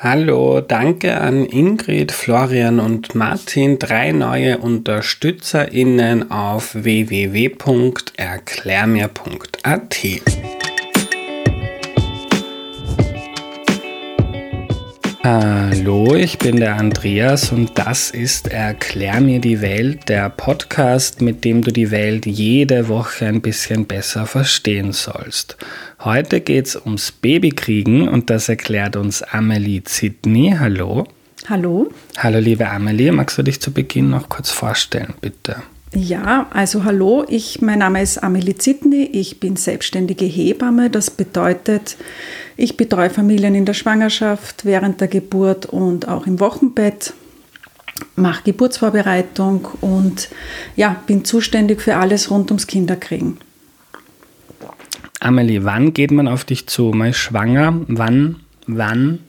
Hallo, danke an Ingrid, Florian und Martin, drei neue UnterstützerInnen auf www.erklärmir.at. Hallo, ich bin der Andreas und das ist Erklär mir die Welt, der Podcast, mit dem du die Welt jede Woche ein bisschen besser verstehen sollst. Heute geht es ums Babykriegen und das erklärt uns Amelie Sidney. Hallo. Hallo. Hallo, liebe Amelie. Magst du dich zu Beginn noch kurz vorstellen, bitte? Ja, also hallo, ich, mein Name ist Amelie Zitny, ich bin selbstständige Hebamme. Das bedeutet, ich betreue Familien in der Schwangerschaft, während der Geburt und auch im Wochenbett, mache Geburtsvorbereitung und ja, bin zuständig für alles rund ums Kinderkriegen. Amelie, wann geht man auf dich zu? Mal schwanger? Wann? Wann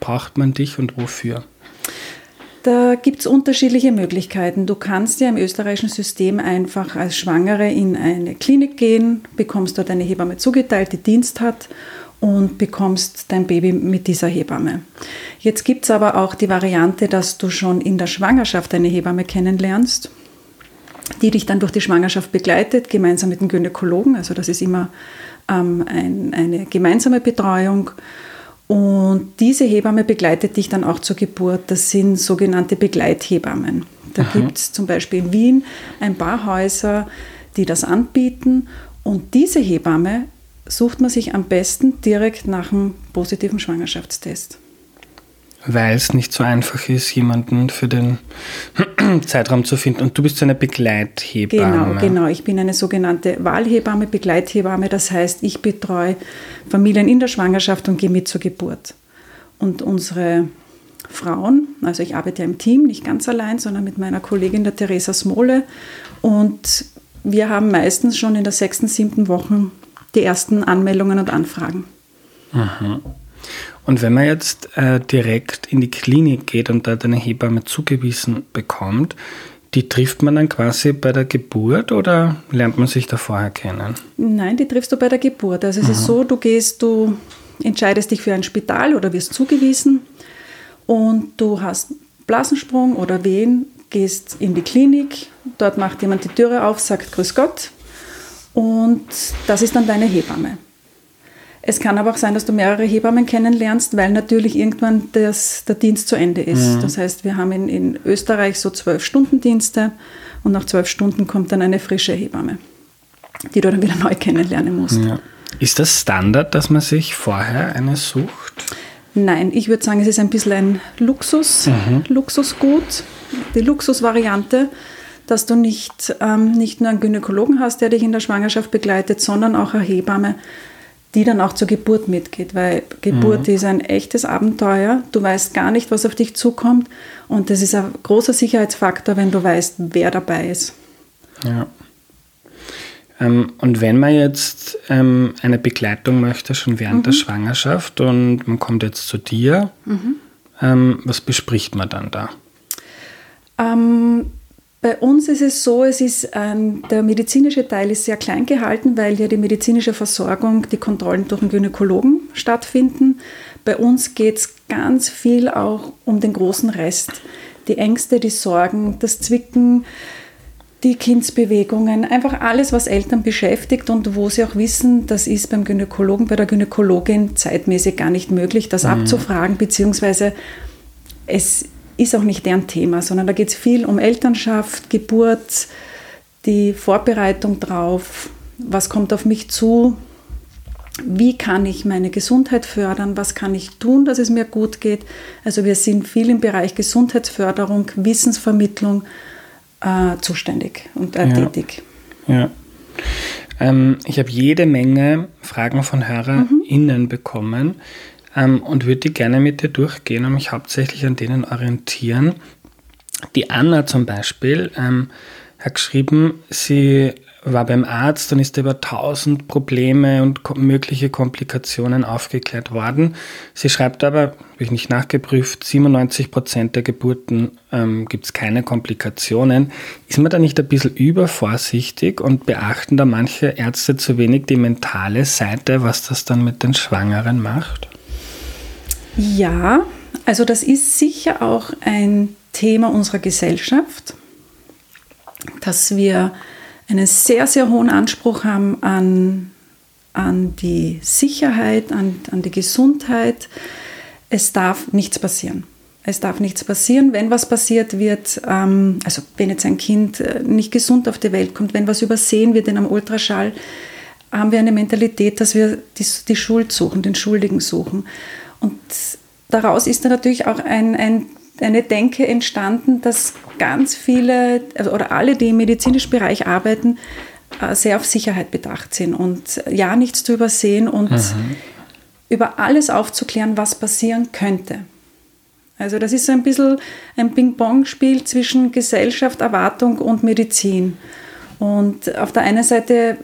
braucht man dich und wofür? Da gibt es unterschiedliche Möglichkeiten. Du kannst ja im österreichischen System einfach als Schwangere in eine Klinik gehen, bekommst dort eine Hebamme zugeteilt, die Dienst hat und bekommst dein Baby mit dieser Hebamme. Jetzt gibt es aber auch die Variante, dass du schon in der Schwangerschaft eine Hebamme kennenlernst, die dich dann durch die Schwangerschaft begleitet, gemeinsam mit dem Gynäkologen. Also das ist immer ähm, ein, eine gemeinsame Betreuung. Und diese Hebamme begleitet dich dann auch zur Geburt. Das sind sogenannte Begleithebammen. Da gibt es zum Beispiel in Wien ein paar Häuser, die das anbieten. Und diese Hebamme sucht man sich am besten direkt nach einem positiven Schwangerschaftstest weil es nicht so einfach ist, jemanden für den Zeitraum zu finden. Und du bist eine Begleithebamme. Genau, genau. Ich bin eine sogenannte Wahlhebamme, Begleithebamme. Das heißt, ich betreue Familien in der Schwangerschaft und gehe mit zur Geburt. Und unsere Frauen, also ich arbeite im Team, nicht ganz allein, sondern mit meiner Kollegin der Theresa Smole. Und wir haben meistens schon in der sechsten, siebten Woche die ersten Anmeldungen und Anfragen. Mhm. Und wenn man jetzt äh, direkt in die Klinik geht und dort eine Hebamme zugewiesen bekommt, die trifft man dann quasi bei der Geburt oder lernt man sich da vorher kennen? Nein, die triffst du bei der Geburt. Also es mhm. ist so, du gehst, du entscheidest dich für ein Spital oder wirst zugewiesen und du hast Blasensprung oder Wehen, gehst in die Klinik, dort macht jemand die Türe auf, sagt Grüß Gott und das ist dann deine Hebamme. Es kann aber auch sein, dass du mehrere Hebammen kennenlernst, weil natürlich irgendwann das, der Dienst zu Ende ist. Mhm. Das heißt, wir haben in, in Österreich so zwölf Stunden Dienste und nach zwölf Stunden kommt dann eine frische Hebamme, die du dann wieder neu kennenlernen musst. Ja. Ist das Standard, dass man sich vorher eine sucht? Nein, ich würde sagen, es ist ein bisschen ein Luxus, mhm. Luxusgut, die Luxusvariante, dass du nicht, ähm, nicht nur einen Gynäkologen hast, der dich in der Schwangerschaft begleitet, sondern auch eine Hebamme, die dann auch zur Geburt mitgeht, weil Geburt mhm. ist ein echtes Abenteuer. Du weißt gar nicht, was auf dich zukommt und das ist ein großer Sicherheitsfaktor, wenn du weißt, wer dabei ist. Ja. Ähm, und wenn man jetzt ähm, eine Begleitung möchte, schon während mhm. der Schwangerschaft und man kommt jetzt zu dir, mhm. ähm, was bespricht man dann da? Bei uns ist es so, es ist ähm, der medizinische Teil ist sehr klein gehalten, weil ja die medizinische Versorgung, die Kontrollen durch den Gynäkologen stattfinden. Bei uns geht es ganz viel auch um den großen Rest. Die Ängste, die Sorgen, das Zwicken, die Kindsbewegungen, einfach alles, was Eltern beschäftigt und wo sie auch wissen, das ist beim Gynäkologen, bei der Gynäkologin zeitmäßig gar nicht möglich, das mhm. abzufragen, beziehungsweise es ist auch nicht deren Thema, sondern da geht es viel um Elternschaft, Geburt, die Vorbereitung drauf, was kommt auf mich zu, wie kann ich meine Gesundheit fördern, was kann ich tun, dass es mir gut geht. Also wir sind viel im Bereich Gesundheitsförderung, Wissensvermittlung äh, zuständig und äh, tätig. Ja. Ähm, ich habe jede Menge Fragen von HörerInnen mhm. bekommen ähm, und würde die gerne mit dir durchgehen und mich hauptsächlich an denen orientieren. Die Anna zum Beispiel ähm, hat geschrieben, sie war beim Arzt und ist über tausend Probleme und mögliche Komplikationen aufgeklärt worden. Sie schreibt aber, habe ich nicht nachgeprüft, 97 Prozent der Geburten ähm, gibt es keine Komplikationen. Ist man da nicht ein bisschen übervorsichtig und beachten da manche Ärzte zu wenig die mentale Seite, was das dann mit den Schwangeren macht? Ja, Also das ist sicher auch ein Thema unserer Gesellschaft, dass wir einen sehr, sehr hohen Anspruch haben an, an die Sicherheit, an, an die Gesundheit. Es darf nichts passieren. Es darf nichts passieren. Wenn was passiert wird, ähm, also wenn jetzt ein Kind äh, nicht gesund auf die Welt kommt, wenn was übersehen wird in einem Ultraschall, haben wir eine Mentalität, dass wir die, die Schuld suchen, den Schuldigen suchen. Und daraus ist dann natürlich auch ein, ein, eine Denke entstanden, dass ganz viele also, oder alle, die im medizinischen Bereich arbeiten, äh, sehr auf Sicherheit bedacht sind und ja nichts zu übersehen und mhm. über alles aufzuklären, was passieren könnte. Also das ist so ein bisschen ein Ping-Pong-Spiel zwischen Gesellschaft, Erwartung und Medizin. Und auf der einen Seite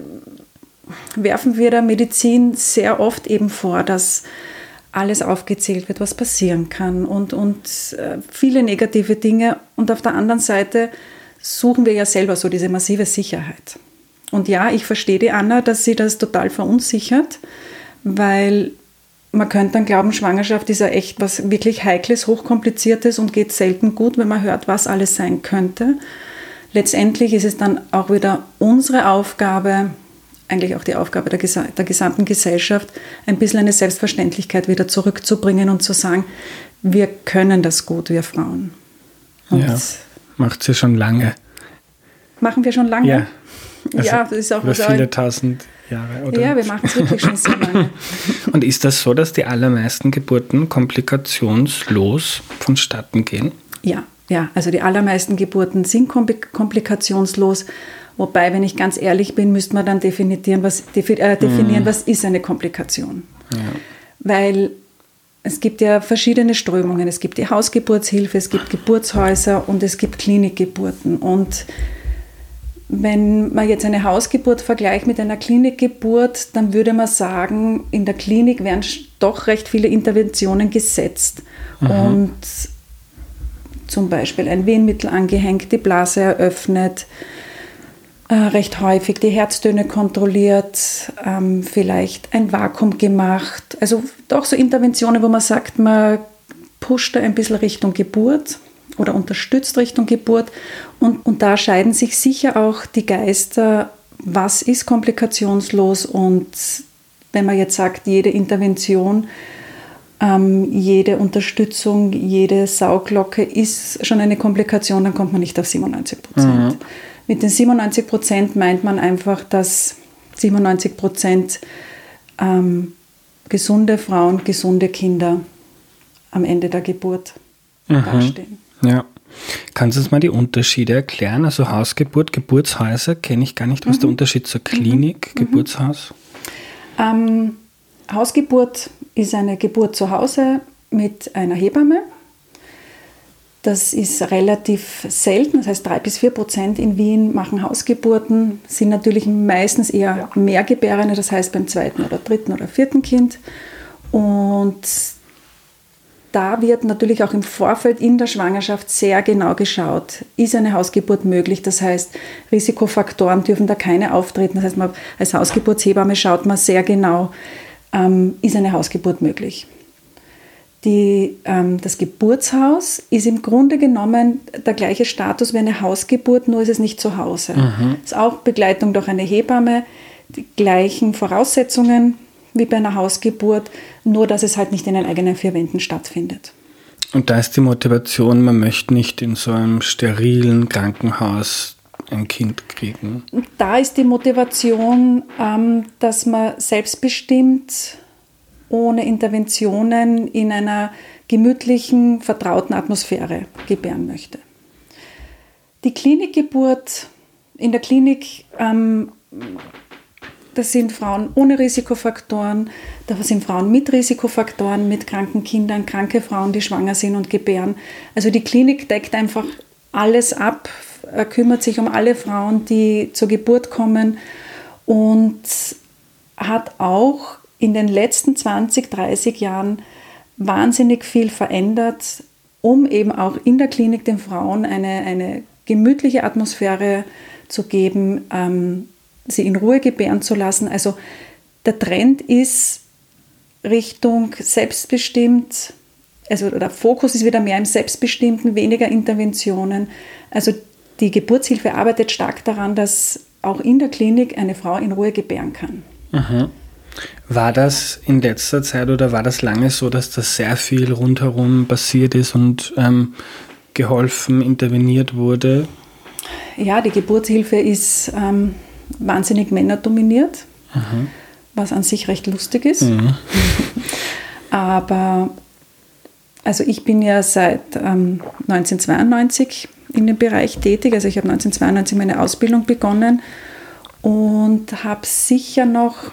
werfen wir der Medizin sehr oft eben vor, dass alles aufgezählt wird, was passieren kann und, und äh, viele negative Dinge. Und auf der anderen Seite suchen wir ja selber so diese massive Sicherheit. Und ja, ich verstehe die Anna, dass sie das total verunsichert, weil man könnte dann glauben, Schwangerschaft ist ja echt was wirklich Heikles, Hochkompliziertes und geht selten gut, wenn man hört, was alles sein könnte. Letztendlich ist es dann auch wieder unsere Aufgabe, eigentlich auch die Aufgabe der, ges der gesamten Gesellschaft, ein bisschen eine Selbstverständlichkeit wieder zurückzubringen und zu sagen, wir können das gut, wir Frauen. Und ja, macht sie schon lange. Machen wir schon lange? Ja, also ja das ist auch über viele tausend Jahre. Oder? Ja, wir machen es wirklich schon sehr lange. Und ist das so, dass die allermeisten Geburten komplikationslos vonstatten gehen? Ja, ja. Also die allermeisten Geburten sind komplikationslos. Wobei, wenn ich ganz ehrlich bin, müsste man dann definieren, was, äh, definieren, mhm. was ist eine Komplikation. Ja. Weil es gibt ja verschiedene Strömungen. Es gibt die Hausgeburtshilfe, es gibt Geburtshäuser und es gibt Klinikgeburten. Und wenn man jetzt eine Hausgeburt vergleicht mit einer Klinikgeburt, dann würde man sagen, in der Klinik werden doch recht viele Interventionen gesetzt. Mhm. Und zum Beispiel ein Wehenmittel angehängt, die Blase eröffnet, äh, recht häufig die Herztöne kontrolliert, ähm, vielleicht ein Vakuum gemacht. Also doch so Interventionen, wo man sagt, man pusht da ein bisschen Richtung Geburt oder unterstützt Richtung Geburt. Und, und da scheiden sich sicher auch die Geister, was ist komplikationslos und wenn man jetzt sagt, jede Intervention, ähm, jede Unterstützung, jede Sauglocke ist schon eine Komplikation, dann kommt man nicht auf 97 Prozent. Mhm. Mit den 97 Prozent meint man einfach, dass 97 Prozent ähm, gesunde Frauen, gesunde Kinder am Ende der Geburt mhm. dastehen. Ja. Kannst du uns mal die Unterschiede erklären? Also Hausgeburt, Geburtshäuser kenne ich gar nicht. Was ist der mhm. Unterschied zur Klinik, mhm. Geburtshaus? Ähm, Hausgeburt ist eine Geburt zu Hause mit einer Hebamme. Das ist relativ selten, das heißt drei bis vier Prozent in Wien machen Hausgeburten, sind natürlich meistens eher Mehrgebärende, das heißt beim zweiten oder dritten oder vierten Kind. Und da wird natürlich auch im Vorfeld in der Schwangerschaft sehr genau geschaut, ist eine Hausgeburt möglich. Das heißt, Risikofaktoren dürfen da keine auftreten. Das heißt, man, als Hausgeburtshebamme schaut man sehr genau, ähm, ist eine Hausgeburt möglich. Die, ähm, das Geburtshaus ist im Grunde genommen der gleiche Status wie eine Hausgeburt, nur ist es nicht zu Hause. Mhm. Ist auch Begleitung durch eine Hebamme, die gleichen Voraussetzungen wie bei einer Hausgeburt, nur dass es halt nicht in den eigenen vier Wänden stattfindet. Und da ist die Motivation, man möchte nicht in so einem sterilen Krankenhaus ein Kind kriegen. Da ist die Motivation, ähm, dass man selbstbestimmt ohne Interventionen in einer gemütlichen, vertrauten Atmosphäre gebären möchte. Die Klinikgeburt in der Klinik, ähm, das sind Frauen ohne Risikofaktoren, da sind Frauen mit Risikofaktoren, mit kranken Kindern, kranke Frauen, die schwanger sind und gebären. Also die Klinik deckt einfach alles ab, kümmert sich um alle Frauen, die zur Geburt kommen und hat auch in den letzten 20, 30 Jahren wahnsinnig viel verändert, um eben auch in der Klinik den Frauen eine, eine gemütliche Atmosphäre zu geben, ähm, sie in Ruhe gebären zu lassen. Also der Trend ist Richtung selbstbestimmt, also der Fokus ist wieder mehr im Selbstbestimmten, weniger Interventionen. Also die Geburtshilfe arbeitet stark daran, dass auch in der Klinik eine Frau in Ruhe gebären kann. Mhm. War das in letzter Zeit oder war das lange so, dass da sehr viel rundherum passiert ist und ähm, geholfen, interveniert wurde? Ja, die Geburtshilfe ist ähm, wahnsinnig männerdominiert, mhm. was an sich recht lustig ist. Mhm. Aber also ich bin ja seit ähm, 1992 in dem Bereich tätig. Also ich habe 1992 meine Ausbildung begonnen und habe sicher noch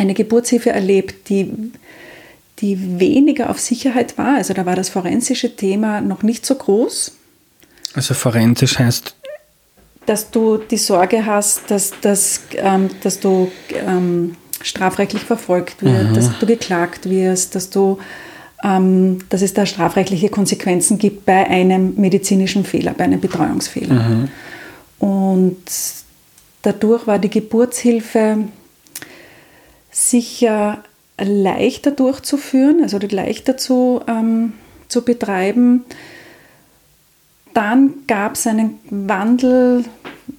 eine Geburtshilfe erlebt, die, die weniger auf Sicherheit war. Also da war das forensische Thema noch nicht so groß. Also forensisch heißt? Dass du die Sorge hast, dass, dass, ähm, dass du ähm, strafrechtlich verfolgt wirst, mhm. dass du geklagt wirst, dass du ähm, dass es da strafrechtliche Konsequenzen gibt bei einem medizinischen Fehler, bei einem Betreuungsfehler. Mhm. Und dadurch war die Geburtshilfe sicher leichter durchzuführen, also leichter zu, ähm, zu betreiben. Dann gab es einen Wandel,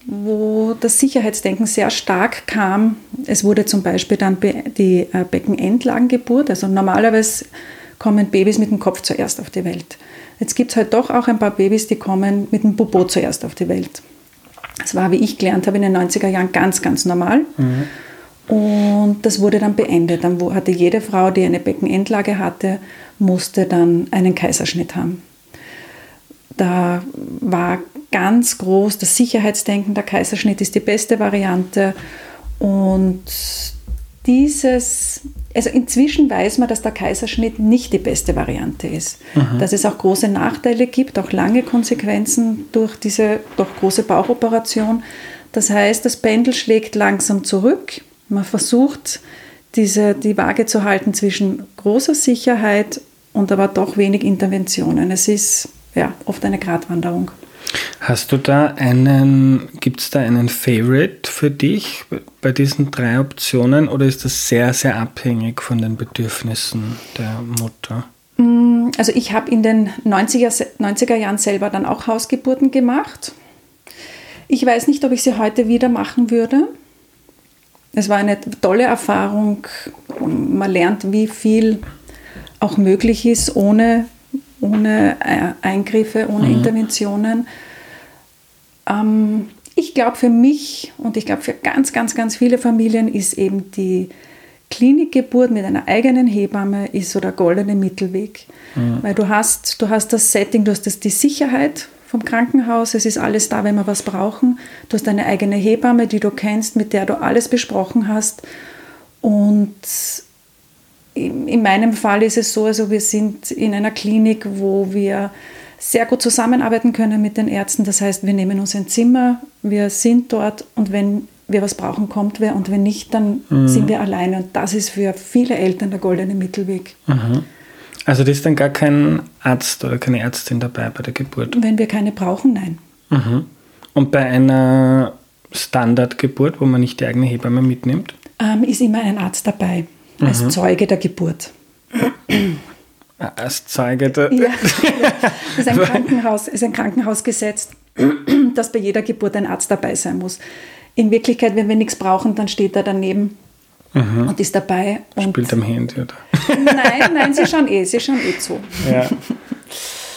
wo das Sicherheitsdenken sehr stark kam. Es wurde zum Beispiel dann die äh, Beckenendlagengeburt, also normalerweise kommen Babys mit dem Kopf zuerst auf die Welt. Jetzt gibt es halt doch auch ein paar Babys, die kommen mit dem Popo zuerst auf die Welt. Das war, wie ich gelernt habe, in den 90er Jahren ganz, ganz normal. Mhm. Und das wurde dann beendet. Dann hatte jede Frau, die eine Beckenendlage hatte, musste dann einen Kaiserschnitt haben. Da war ganz groß das Sicherheitsdenken, der Kaiserschnitt ist die beste Variante. Und dieses, also inzwischen weiß man, dass der Kaiserschnitt nicht die beste Variante ist. Mhm. Dass es auch große Nachteile gibt, auch lange Konsequenzen durch diese doch große Bauchoperation. Das heißt, das Pendel schlägt langsam zurück. Man versucht, diese, die Waage zu halten zwischen großer Sicherheit und aber doch wenig Interventionen. Es ist ja oft eine Gratwanderung. Hast du da einen, gibt es da einen Favorite für dich bei diesen drei Optionen oder ist das sehr, sehr abhängig von den Bedürfnissen der Mutter? Mm, also ich habe in den 90er, 90er Jahren selber dann auch Hausgeburten gemacht. Ich weiß nicht, ob ich sie heute wieder machen würde. Es war eine tolle Erfahrung. Man lernt, wie viel auch möglich ist ohne ohne äh, Eingriffe, ohne mhm. Interventionen. Ähm, ich glaube, für mich und ich glaube, für ganz, ganz, ganz viele Familien ist eben die Klinikgeburt mit einer eigenen Hebamme ist so der goldene Mittelweg. Mhm. Weil du hast, du hast das Setting, du hast das, die Sicherheit vom Krankenhaus, es ist alles da, wenn wir was brauchen. Du hast eine eigene Hebamme, die du kennst, mit der du alles besprochen hast. Und in meinem Fall ist es so, also wir sind in einer Klinik, wo wir sehr gut zusammenarbeiten können mit den Ärzten. Das heißt, wir nehmen uns ein Zimmer, wir sind dort und wenn wir was brauchen, kommt wer und wenn nicht, dann mhm. sind wir alleine. Und das ist für viele Eltern der goldene Mittelweg. Mhm. Also da ist dann gar kein Arzt oder keine Ärztin dabei bei der Geburt? Wenn wir keine brauchen, nein. Mhm. Und bei einer Standardgeburt, wo man nicht die eigene Hebamme mitnimmt? Ähm, ist immer ein Arzt dabei als mhm. Zeuge der Geburt. Als Zeuge der. Ja, das ist ein, Krankenhaus, ist ein Krankenhausgesetz, dass bei jeder Geburt ein Arzt dabei sein muss. In Wirklichkeit, wenn wir nichts brauchen, dann steht er daneben mhm. und ist dabei. Und Spielt am Handy, oder? Nein, nein, sie schauen eh, sie schauen eh zu. Ja.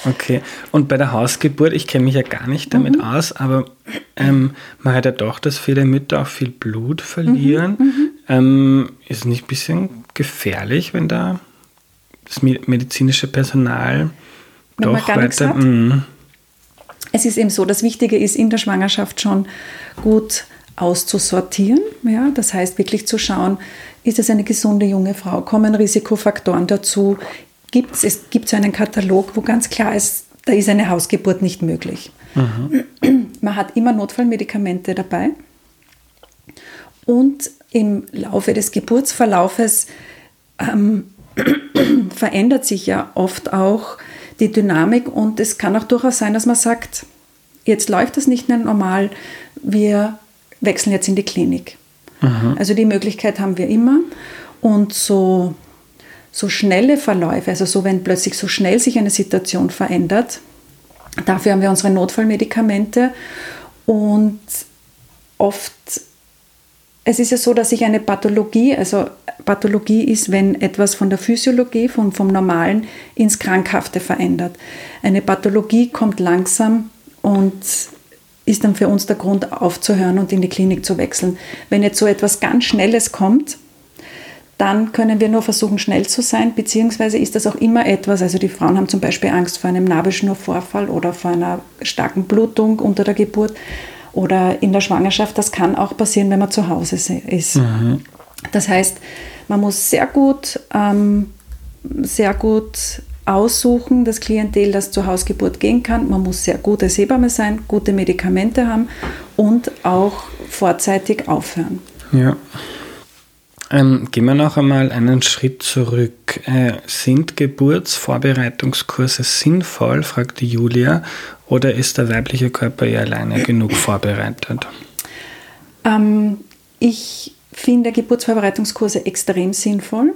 Okay. Und bei der Hausgeburt, ich kenne mich ja gar nicht damit mhm. aus, aber ähm, man hat ja doch, dass viele Mütter auch viel Blut verlieren. Mhm. mhm. Ähm, ist nicht ein bisschen gefährlich, wenn da das medizinische Personal wenn doch weiter. Mm. Es ist eben so, das Wichtige ist in der Schwangerschaft schon gut auszusortieren. Ja? Das heißt wirklich zu schauen, ist es eine gesunde junge Frau, kommen Risikofaktoren dazu, gibt es, es gibt so einen Katalog, wo ganz klar ist, da ist eine Hausgeburt nicht möglich. Mhm. Man hat immer Notfallmedikamente dabei und im Laufe des Geburtsverlaufes ähm, verändert sich ja oft auch die Dynamik und es kann auch durchaus sein, dass man sagt, jetzt läuft das nicht mehr normal, wir wechseln jetzt in die Klinik. Mhm. Also die Möglichkeit haben wir immer und so so schnelle Verläufe, also so wenn plötzlich so schnell sich eine Situation verändert, dafür haben wir unsere Notfallmedikamente und oft es ist ja so, dass sich eine Pathologie, also Pathologie ist, wenn etwas von der Physiologie, vom, vom Normalen ins Krankhafte verändert. Eine Pathologie kommt langsam und ist dann für uns der Grund aufzuhören und in die Klinik zu wechseln. Wenn jetzt so etwas ganz Schnelles kommt, dann können wir nur versuchen, schnell zu sein, beziehungsweise ist das auch immer etwas, also die Frauen haben zum Beispiel Angst vor einem Nabelschnurvorfall oder vor einer starken Blutung unter der Geburt oder in der Schwangerschaft. Das kann auch passieren, wenn man zu Hause ist. Mhm. Das heißt, man muss sehr gut, ähm, sehr gut aussuchen, das Klientel, das zur Hausgeburt gehen kann. Man muss sehr gute Hebamme sein, gute Medikamente haben und auch vorzeitig aufhören. Ja. Ähm, gehen wir noch einmal einen Schritt zurück. Äh, sind Geburtsvorbereitungskurse sinnvoll, fragt die Julia, oder ist der weibliche Körper ja alleine genug vorbereitet? Ähm, ich finde Geburtsvorbereitungskurse extrem sinnvoll.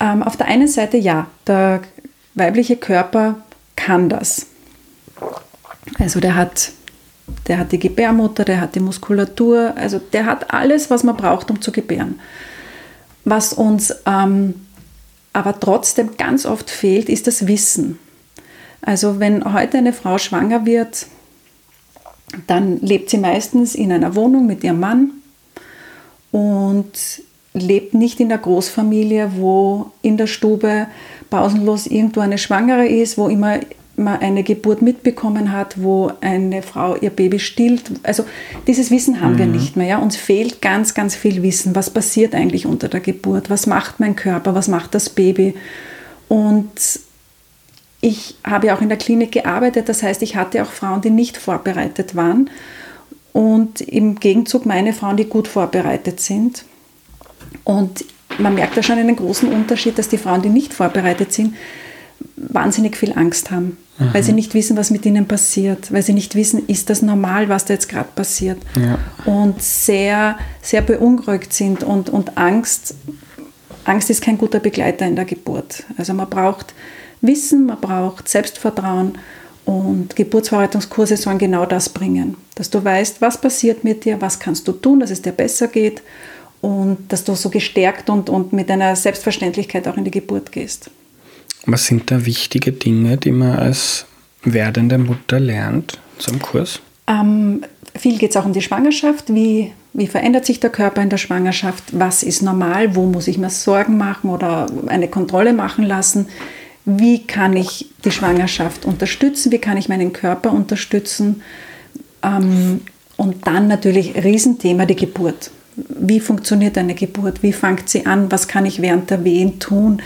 Ähm, auf der einen Seite ja, der weibliche Körper kann das. Also der hat, der hat die Gebärmutter, der hat die Muskulatur, also der hat alles, was man braucht, um zu gebären. Was uns ähm, aber trotzdem ganz oft fehlt, ist das Wissen. Also wenn heute eine Frau schwanger wird, dann lebt sie meistens in einer Wohnung mit ihrem Mann und lebt nicht in der Großfamilie, wo in der Stube pausenlos irgendwo eine Schwangere ist, wo immer man eine Geburt mitbekommen hat, wo eine Frau ihr Baby stillt. Also dieses Wissen haben mhm. wir nicht mehr. Ja? Uns fehlt ganz, ganz viel Wissen. Was passiert eigentlich unter der Geburt? Was macht mein Körper? Was macht das Baby? Und ich habe ja auch in der Klinik gearbeitet, das heißt, ich hatte auch Frauen, die nicht vorbereitet waren und im Gegenzug meine Frauen, die gut vorbereitet sind. Und man merkt da schon einen großen Unterschied, dass die Frauen, die nicht vorbereitet sind, wahnsinnig viel Angst haben, mhm. weil sie nicht wissen, was mit ihnen passiert, weil sie nicht wissen, ist das normal, was da jetzt gerade passiert. Ja. Und sehr, sehr beunruhigt sind und, und Angst, Angst ist kein guter Begleiter in der Geburt. Also man braucht Wissen, man braucht Selbstvertrauen und Geburtsvorbereitungskurse sollen genau das bringen, dass du weißt, was passiert mit dir, was kannst du tun, dass es dir besser geht und dass du so gestärkt und, und mit einer Selbstverständlichkeit auch in die Geburt gehst. Was sind da wichtige Dinge, die man als werdende Mutter lernt zum Kurs? Ähm, viel geht es auch um die Schwangerschaft. Wie, wie verändert sich der Körper in der Schwangerschaft? Was ist normal? Wo muss ich mir Sorgen machen oder eine Kontrolle machen lassen? Wie kann ich die Schwangerschaft unterstützen? Wie kann ich meinen Körper unterstützen? Ähm, und dann natürlich Riesenthema die Geburt. Wie funktioniert eine Geburt? Wie fängt sie an? Was kann ich während der Wehen tun?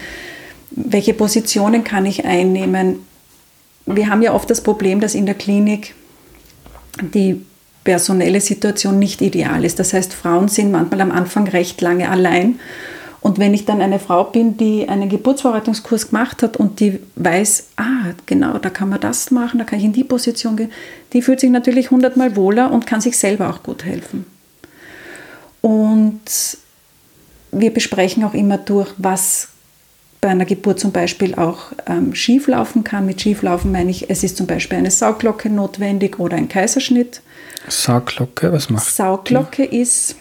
Welche Positionen kann ich einnehmen? Wir haben ja oft das Problem, dass in der Klinik die personelle Situation nicht ideal ist. Das heißt, Frauen sind manchmal am Anfang recht lange allein. Und wenn ich dann eine Frau bin, die einen Geburtsvorbereitungskurs gemacht hat und die weiß, ah, genau, da kann man das machen, da kann ich in die Position gehen, die fühlt sich natürlich hundertmal wohler und kann sich selber auch gut helfen. Und wir besprechen auch immer durch, was bei einer Geburt zum Beispiel auch ähm, schieflaufen kann. Mit schieflaufen meine ich, es ist zum Beispiel eine Sauglocke notwendig oder ein Kaiserschnitt. Sauglocke, was macht Sauglocke die? ist,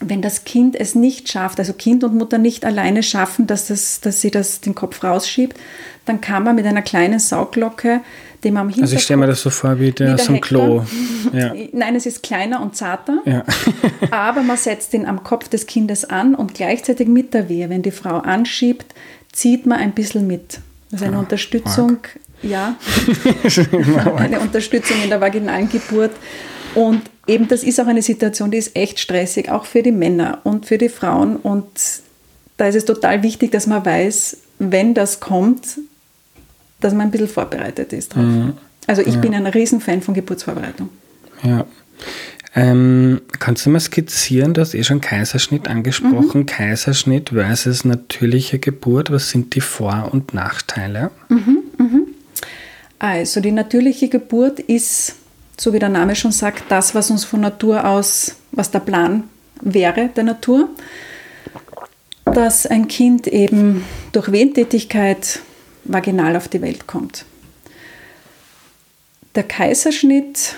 wenn das Kind es nicht schafft, also Kind und Mutter nicht alleine schaffen, dass, das, dass sie das, den Kopf rausschiebt, dann kann man mit einer kleinen Sauglocke dem am Hinterkopf... Also ich stelle mir das so vor wie der, so ein Klo. Ja. Nein, es ist kleiner und zarter, ja. aber man setzt ihn am Kopf des Kindes an und gleichzeitig mit der Wehe. Wenn die Frau anschiebt, zieht man ein bisschen mit. Das ist eine ah, Unterstützung, Mark. ja, eine Unterstützung in der vaginalen Geburt. Und eben das ist auch eine Situation, die ist echt stressig, auch für die Männer und für die Frauen. Und da ist es total wichtig, dass man weiß, wenn das kommt, dass man ein bisschen vorbereitet ist drauf. Mhm. Also ich ja. bin ein Riesenfan von Geburtsvorbereitung. Ja. Ähm, kannst du mal skizzieren, du hast eh schon Kaiserschnitt angesprochen, mhm. Kaiserschnitt versus natürliche Geburt, was sind die Vor- und Nachteile? Mhm, mhm. Also die natürliche Geburt ist so wie der Name schon sagt, das, was uns von Natur aus, was der Plan wäre der Natur. dass ein Kind eben durch Wehentätigkeit vaginal auf die Welt kommt. Der Kaiserschnitt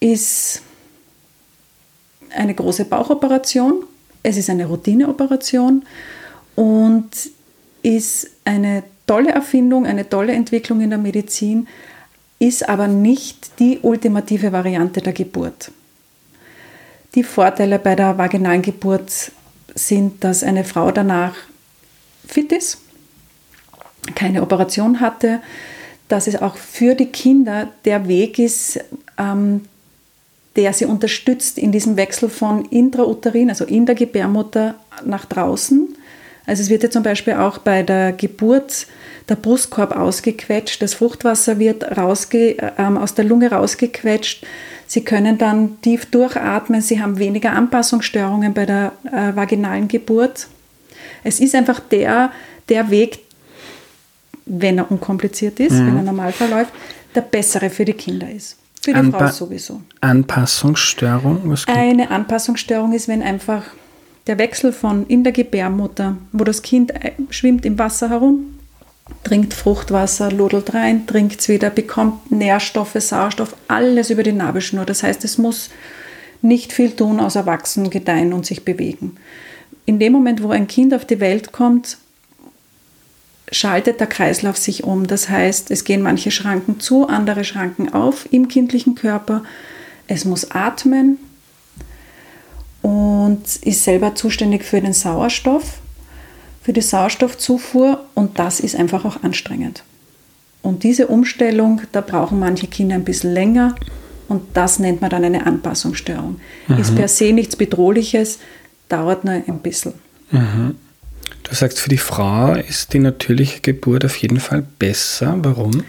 ist eine große Bauchoperation. Es ist eine Routineoperation und ist eine tolle Erfindung, eine tolle Entwicklung in der Medizin, ist aber nicht die ultimative Variante der Geburt. Die Vorteile bei der vaginalen Geburt sind, dass eine Frau danach fit ist, keine Operation hatte, dass es auch für die Kinder der Weg ist, ähm, der sie unterstützt in diesem Wechsel von intrauterin, also in der Gebärmutter, nach draußen. Also es wird ja zum Beispiel auch bei der Geburt der Brustkorb ausgequetscht, das Fruchtwasser wird rausge, ähm, aus der Lunge rausgequetscht. Sie können dann tief durchatmen, sie haben weniger Anpassungsstörungen bei der äh, vaginalen Geburt. Es ist einfach der, der Weg, wenn er unkompliziert ist, mhm. wenn er normal verläuft, der bessere für die Kinder ist. Für die Anpa Frau sowieso. Anpassungsstörung? Was Eine Anpassungsstörung ist, wenn einfach der Wechsel von in der Gebärmutter, wo das Kind äh, schwimmt im Wasser herum, trinkt Fruchtwasser, lodelt rein, trinkt es wieder, bekommt Nährstoffe, Sauerstoff, alles über die Nabelschnur. Das heißt, es muss nicht viel tun, außer wachsen, gedeihen und sich bewegen. In dem Moment, wo ein Kind auf die Welt kommt, schaltet der Kreislauf sich um. Das heißt, es gehen manche Schranken zu, andere Schranken auf im kindlichen Körper. Es muss atmen und ist selber zuständig für den Sauerstoff, für die Sauerstoffzufuhr und das ist einfach auch anstrengend. Und diese Umstellung, da brauchen manche Kinder ein bisschen länger und das nennt man dann eine Anpassungsstörung. Mhm. Ist per se nichts Bedrohliches, dauert nur ein bisschen. Mhm. Du sagst, für die Frau ist die natürliche Geburt auf jeden Fall besser. Warum?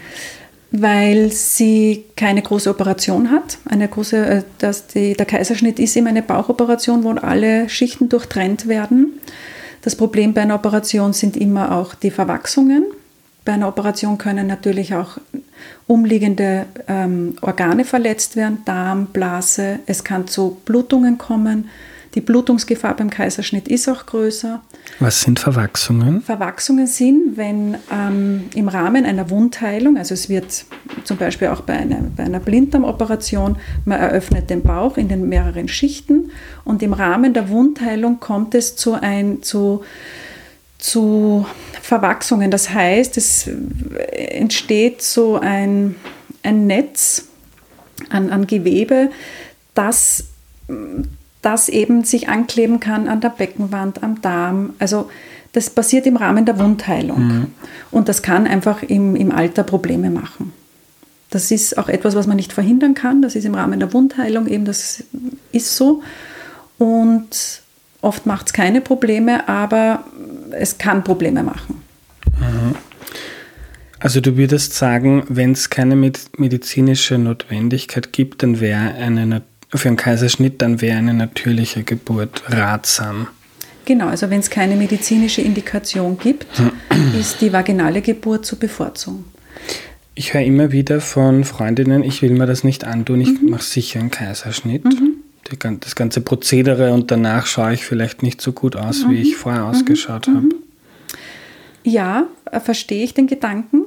Weil sie keine große Operation hat. Eine große, äh, dass die, der Kaiserschnitt ist immer eine Bauchoperation, wo alle Schichten durchtrennt werden. Das Problem bei einer Operation sind immer auch die Verwachsungen. Bei einer Operation können natürlich auch umliegende ähm, Organe verletzt werden, Darm, Blase. Es kann zu Blutungen kommen. Die Blutungsgefahr beim Kaiserschnitt ist auch größer. Was sind Verwachsungen? Verwachsungen sind, wenn ähm, im Rahmen einer Wundheilung, also es wird zum Beispiel auch bei einer, bei einer Blinddarmoperation, man eröffnet den Bauch in den mehreren Schichten und im Rahmen der Wundheilung kommt es zu, ein, zu, zu Verwachsungen. Das heißt, es entsteht so ein, ein Netz an, an Gewebe, das das eben sich ankleben kann an der Beckenwand, am Darm. Also das passiert im Rahmen der Wundheilung. Mhm. Und das kann einfach im, im Alter Probleme machen. Das ist auch etwas, was man nicht verhindern kann. Das ist im Rahmen der Wundheilung eben, das ist so. Und oft macht es keine Probleme, aber es kann Probleme machen. Mhm. Also du würdest sagen, wenn es keine medizinische Notwendigkeit gibt, dann wäre eine für einen Kaiserschnitt, dann wäre eine natürliche Geburt ratsam. Genau, also wenn es keine medizinische Indikation gibt, ist die vaginale Geburt zu bevorzugen. Ich höre immer wieder von Freundinnen, ich will mir das nicht antun, ich mhm. mache sicher einen Kaiserschnitt. Mhm. Das ganze Prozedere und danach schaue ich vielleicht nicht so gut aus, mhm. wie ich vorher ausgeschaut mhm. habe. Ja, äh, verstehe ich den Gedanken.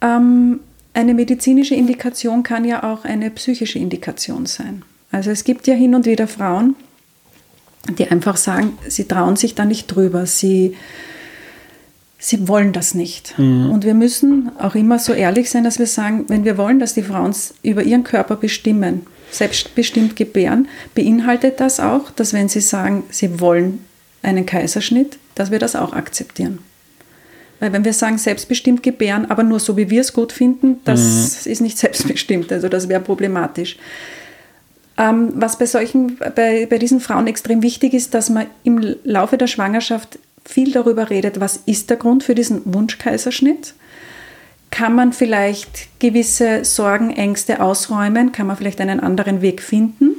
Ähm, eine medizinische Indikation kann ja auch eine psychische Indikation sein. Also es gibt ja hin und wieder Frauen, die einfach sagen, sie trauen sich da nicht drüber, sie, sie wollen das nicht. Mhm. Und wir müssen auch immer so ehrlich sein, dass wir sagen, wenn wir wollen, dass die Frauen über ihren Körper bestimmen, selbstbestimmt gebären, beinhaltet das auch, dass wenn sie sagen, sie wollen einen Kaiserschnitt, dass wir das auch akzeptieren. Weil wenn wir sagen, selbstbestimmt gebären, aber nur so, wie wir es gut finden, das mhm. ist nicht selbstbestimmt. Also das wäre problematisch. Ähm, was bei solchen, bei, bei diesen Frauen extrem wichtig ist, dass man im Laufe der Schwangerschaft viel darüber redet, was ist der Grund für diesen Wunschkaiserschnitt? Kann man vielleicht gewisse Sorgen, Ängste ausräumen? Kann man vielleicht einen anderen Weg finden?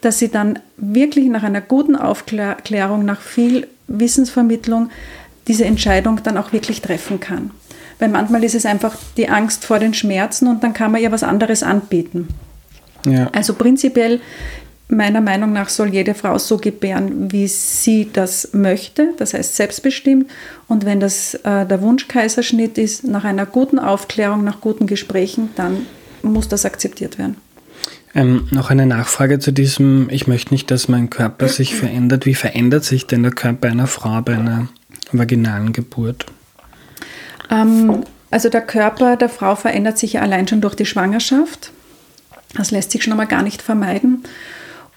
Dass sie dann wirklich nach einer guten Aufklärung, nach viel Wissensvermittlung diese Entscheidung dann auch wirklich treffen kann. Weil manchmal ist es einfach die Angst vor den Schmerzen und dann kann man ihr was anderes anbieten. Ja. Also prinzipiell meiner Meinung nach soll jede Frau so gebären, wie sie das möchte, das heißt selbstbestimmt. Und wenn das äh, der Wunschkaiserschnitt ist, nach einer guten Aufklärung, nach guten Gesprächen, dann muss das akzeptiert werden. Ähm, noch eine Nachfrage zu diesem, ich möchte nicht, dass mein Körper sich verändert. Wie verändert sich denn der Körper einer Frau bei einer vaginalen Geburt? Ähm, also der Körper der Frau verändert sich ja allein schon durch die Schwangerschaft. Das lässt sich schon einmal gar nicht vermeiden.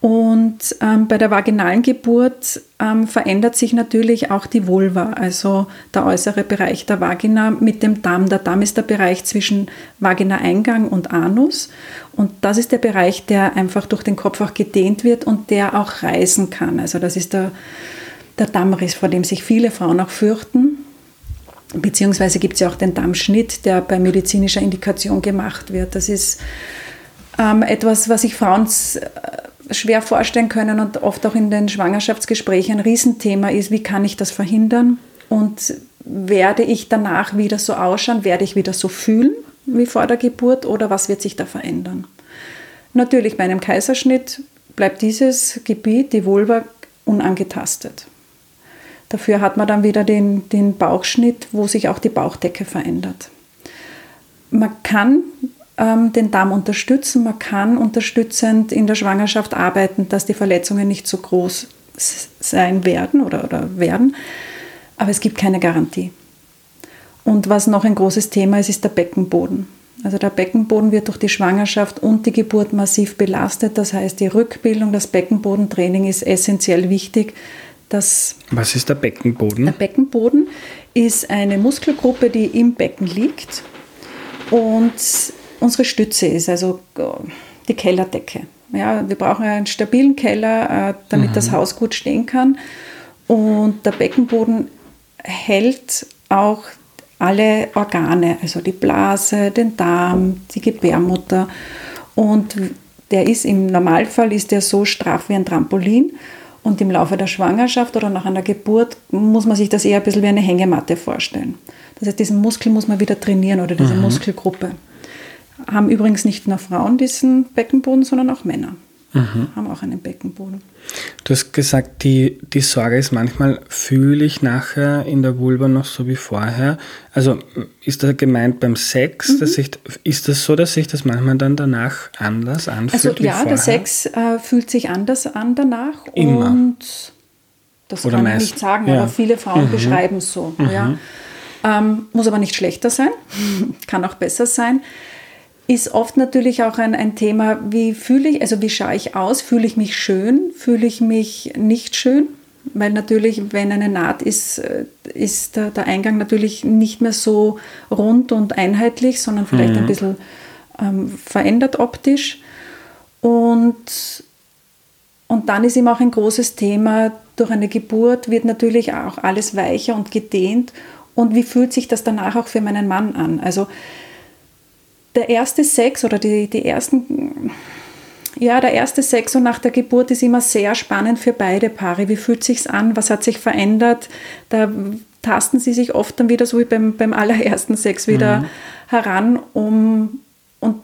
Und ähm, bei der vaginalen Geburt ähm, verändert sich natürlich auch die Vulva, also der äußere Bereich der Vagina mit dem Darm. Der Darm ist der Bereich zwischen Vaginaeingang und Anus. Und das ist der Bereich, der einfach durch den Kopf auch gedehnt wird und der auch reißen kann. Also das ist der, der Dammriss, vor dem sich viele Frauen auch fürchten. Beziehungsweise gibt es ja auch den Dammschnitt, der bei medizinischer Indikation gemacht wird. Das ist ähm, etwas, was sich Frauen schwer vorstellen können und oft auch in den Schwangerschaftsgesprächen ein Riesenthema ist, wie kann ich das verhindern und werde ich danach wieder so ausschauen, werde ich wieder so fühlen wie vor der Geburt oder was wird sich da verändern. Natürlich bei einem Kaiserschnitt bleibt dieses Gebiet, die Vulva, unangetastet. Dafür hat man dann wieder den, den Bauchschnitt, wo sich auch die Bauchdecke verändert. Man kann ähm, den Darm unterstützen. Man kann unterstützend in der Schwangerschaft arbeiten, dass die Verletzungen nicht so groß sein werden oder, oder werden. Aber es gibt keine Garantie. Und was noch ein großes Thema ist, ist der Beckenboden. Also der Beckenboden wird durch die Schwangerschaft und die Geburt massiv belastet. Das heißt, die Rückbildung, das Beckenbodentraining ist essentiell wichtig. Dass Was ist der Beckenboden? Der Beckenboden ist eine Muskelgruppe, die im Becken liegt und unsere Stütze ist, also äh, die Kellerdecke. Ja, wir brauchen einen stabilen Keller, äh, damit mhm. das Haus gut stehen kann. Und der Beckenboden hält auch alle Organe, also die Blase, den Darm, die Gebärmutter. Und der ist im Normalfall ist der so straff wie ein Trampolin. Und im Laufe der Schwangerschaft oder nach einer Geburt muss man sich das eher ein bisschen wie eine Hängematte vorstellen. Das heißt, diesen Muskel muss man wieder trainieren oder diese mhm. Muskelgruppe. Haben übrigens nicht nur Frauen diesen Beckenboden, sondern auch Männer. Mhm. Haben auch einen Beckenboden. Du hast gesagt, die, die Sorge ist manchmal, fühle ich nachher in der Vulva noch so wie vorher? Also ist das gemeint beim Sex? Mhm. Dass ich, ist das so, dass sich das manchmal dann danach anders anfühlt? Also ja, der Sex äh, fühlt sich anders an danach. Immer. Und das Oder kann meist. ich nicht sagen, ja. aber viele Frauen mhm. beschreiben es so. Mhm. Ja. Ähm, muss aber nicht schlechter sein, kann auch besser sein ist oft natürlich auch ein, ein Thema, wie fühle ich, also wie schaue ich aus? Fühle ich mich schön? Fühle ich mich nicht schön? Weil natürlich, wenn eine Naht ist, äh, ist der, der Eingang natürlich nicht mehr so rund und einheitlich, sondern vielleicht mhm. ein bisschen ähm, verändert optisch. Und, und dann ist eben auch ein großes Thema, durch eine Geburt wird natürlich auch alles weicher und gedehnt. Und wie fühlt sich das danach auch für meinen Mann an? Also der erste Sex oder die, die ersten, ja, der erste Sex und nach der Geburt ist immer sehr spannend für beide Paare. Wie fühlt sich's an? Was hat sich verändert? Da tasten sie sich oft dann wieder so wie beim, beim allerersten Sex wieder mhm. heran um, und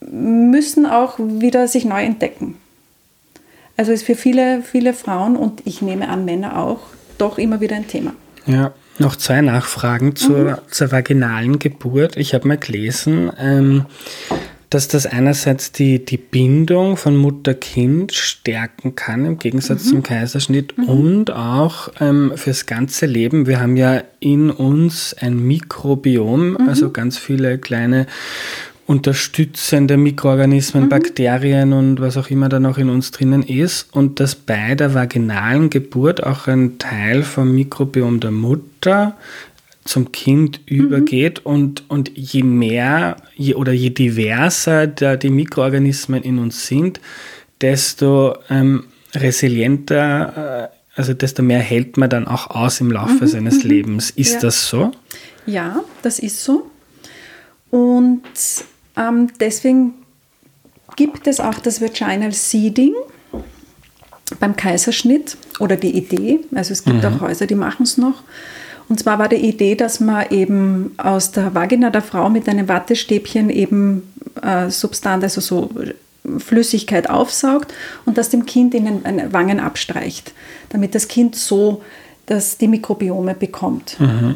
müssen auch wieder sich neu entdecken. Also ist für viele, viele Frauen und ich nehme an Männer auch doch immer wieder ein Thema. Ja, noch zwei Nachfragen zur, mhm. zur vaginalen Geburt. Ich habe mal gelesen, ähm, dass das einerseits die, die Bindung von Mutter-Kind stärken kann, im Gegensatz mhm. zum Kaiserschnitt, mhm. und auch ähm, fürs ganze Leben. Wir haben ja in uns ein Mikrobiom, mhm. also ganz viele kleine unterstützende Mikroorganismen, mhm. Bakterien und was auch immer da noch in uns drinnen ist und dass bei der vaginalen Geburt auch ein Teil vom Mikrobiom der Mutter zum Kind mhm. übergeht und, und je mehr je, oder je diverser da die Mikroorganismen in uns sind, desto ähm, resilienter, äh, also desto mehr hält man dann auch aus im Laufe mhm. seines mhm. Lebens. Ist ja. das so? Ja, das ist so. Und ähm, deswegen gibt es auch das Vaginal Seeding beim Kaiserschnitt oder die Idee, also es gibt mhm. auch Häuser, die machen es noch. Und zwar war die Idee, dass man eben aus der Vagina der Frau mit einem Wattestäbchen eben äh, Substanz, also so Flüssigkeit aufsaugt und das dem Kind in den Wangen abstreicht, damit das Kind so das, die Mikrobiome bekommt. Mhm.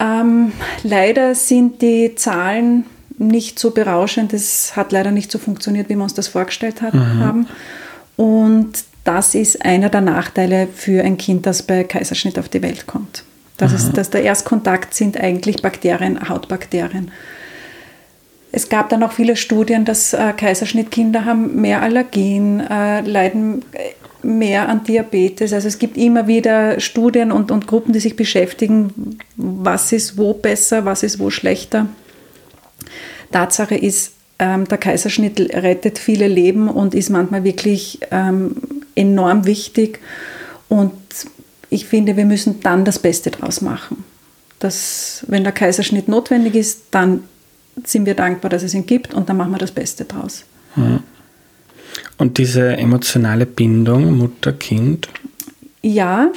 Ähm, leider sind die Zahlen nicht so berauschend. Es hat leider nicht so funktioniert, wie wir uns das vorgestellt hat, mhm. haben. Und das ist einer der Nachteile für ein Kind, das bei Kaiserschnitt auf die Welt kommt. Das ist, dass der Erstkontakt sind eigentlich Bakterien, Hautbakterien. Es gab dann auch viele Studien, dass äh, Kaiserschnittkinder haben mehr Allergien, äh, leiden mehr an Diabetes. Also es gibt immer wieder Studien und, und Gruppen, die sich beschäftigen, was ist wo besser, was ist wo schlechter. Tatsache ist, ähm, der Kaiserschnitt rettet viele Leben und ist manchmal wirklich ähm, enorm wichtig. Und ich finde, wir müssen dann das Beste draus machen. Dass, wenn der Kaiserschnitt notwendig ist, dann sind wir dankbar, dass es ihn gibt und dann machen wir das Beste draus. Mhm. Und diese emotionale Bindung Mutter-Kind? Ja,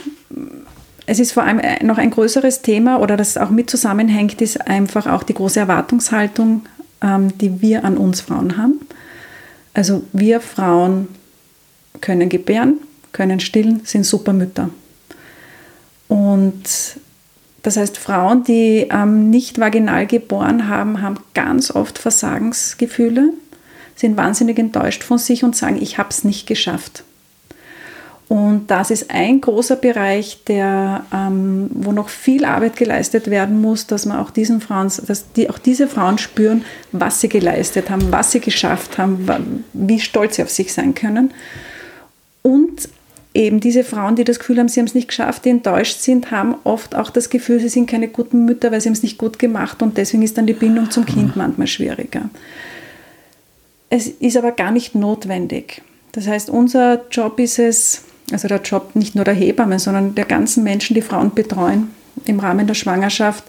es ist vor allem noch ein größeres Thema oder das auch mit zusammenhängt, ist einfach auch die große Erwartungshaltung, die wir an uns Frauen haben. Also wir Frauen können gebären, können stillen, sind super Mütter. Und das heißt, Frauen, die ähm, nicht vaginal geboren haben, haben ganz oft Versagensgefühle sind wahnsinnig enttäuscht von sich und sagen, ich habe es nicht geschafft. Und das ist ein großer Bereich, der, ähm, wo noch viel Arbeit geleistet werden muss, dass man auch diesen Frauen, dass die, auch diese Frauen spüren, was sie geleistet haben, was sie geschafft haben, wie stolz sie auf sich sein können. Und eben diese Frauen, die das Gefühl haben, sie haben es nicht geschafft, die enttäuscht sind, haben oft auch das Gefühl, sie sind keine guten Mütter, weil sie haben es nicht gut gemacht und deswegen ist dann die Bindung zum Kind manchmal schwieriger. Es ist aber gar nicht notwendig. Das heißt, unser Job ist es, also der Job nicht nur der Hebamme, sondern der ganzen Menschen, die Frauen betreuen im Rahmen der Schwangerschaft,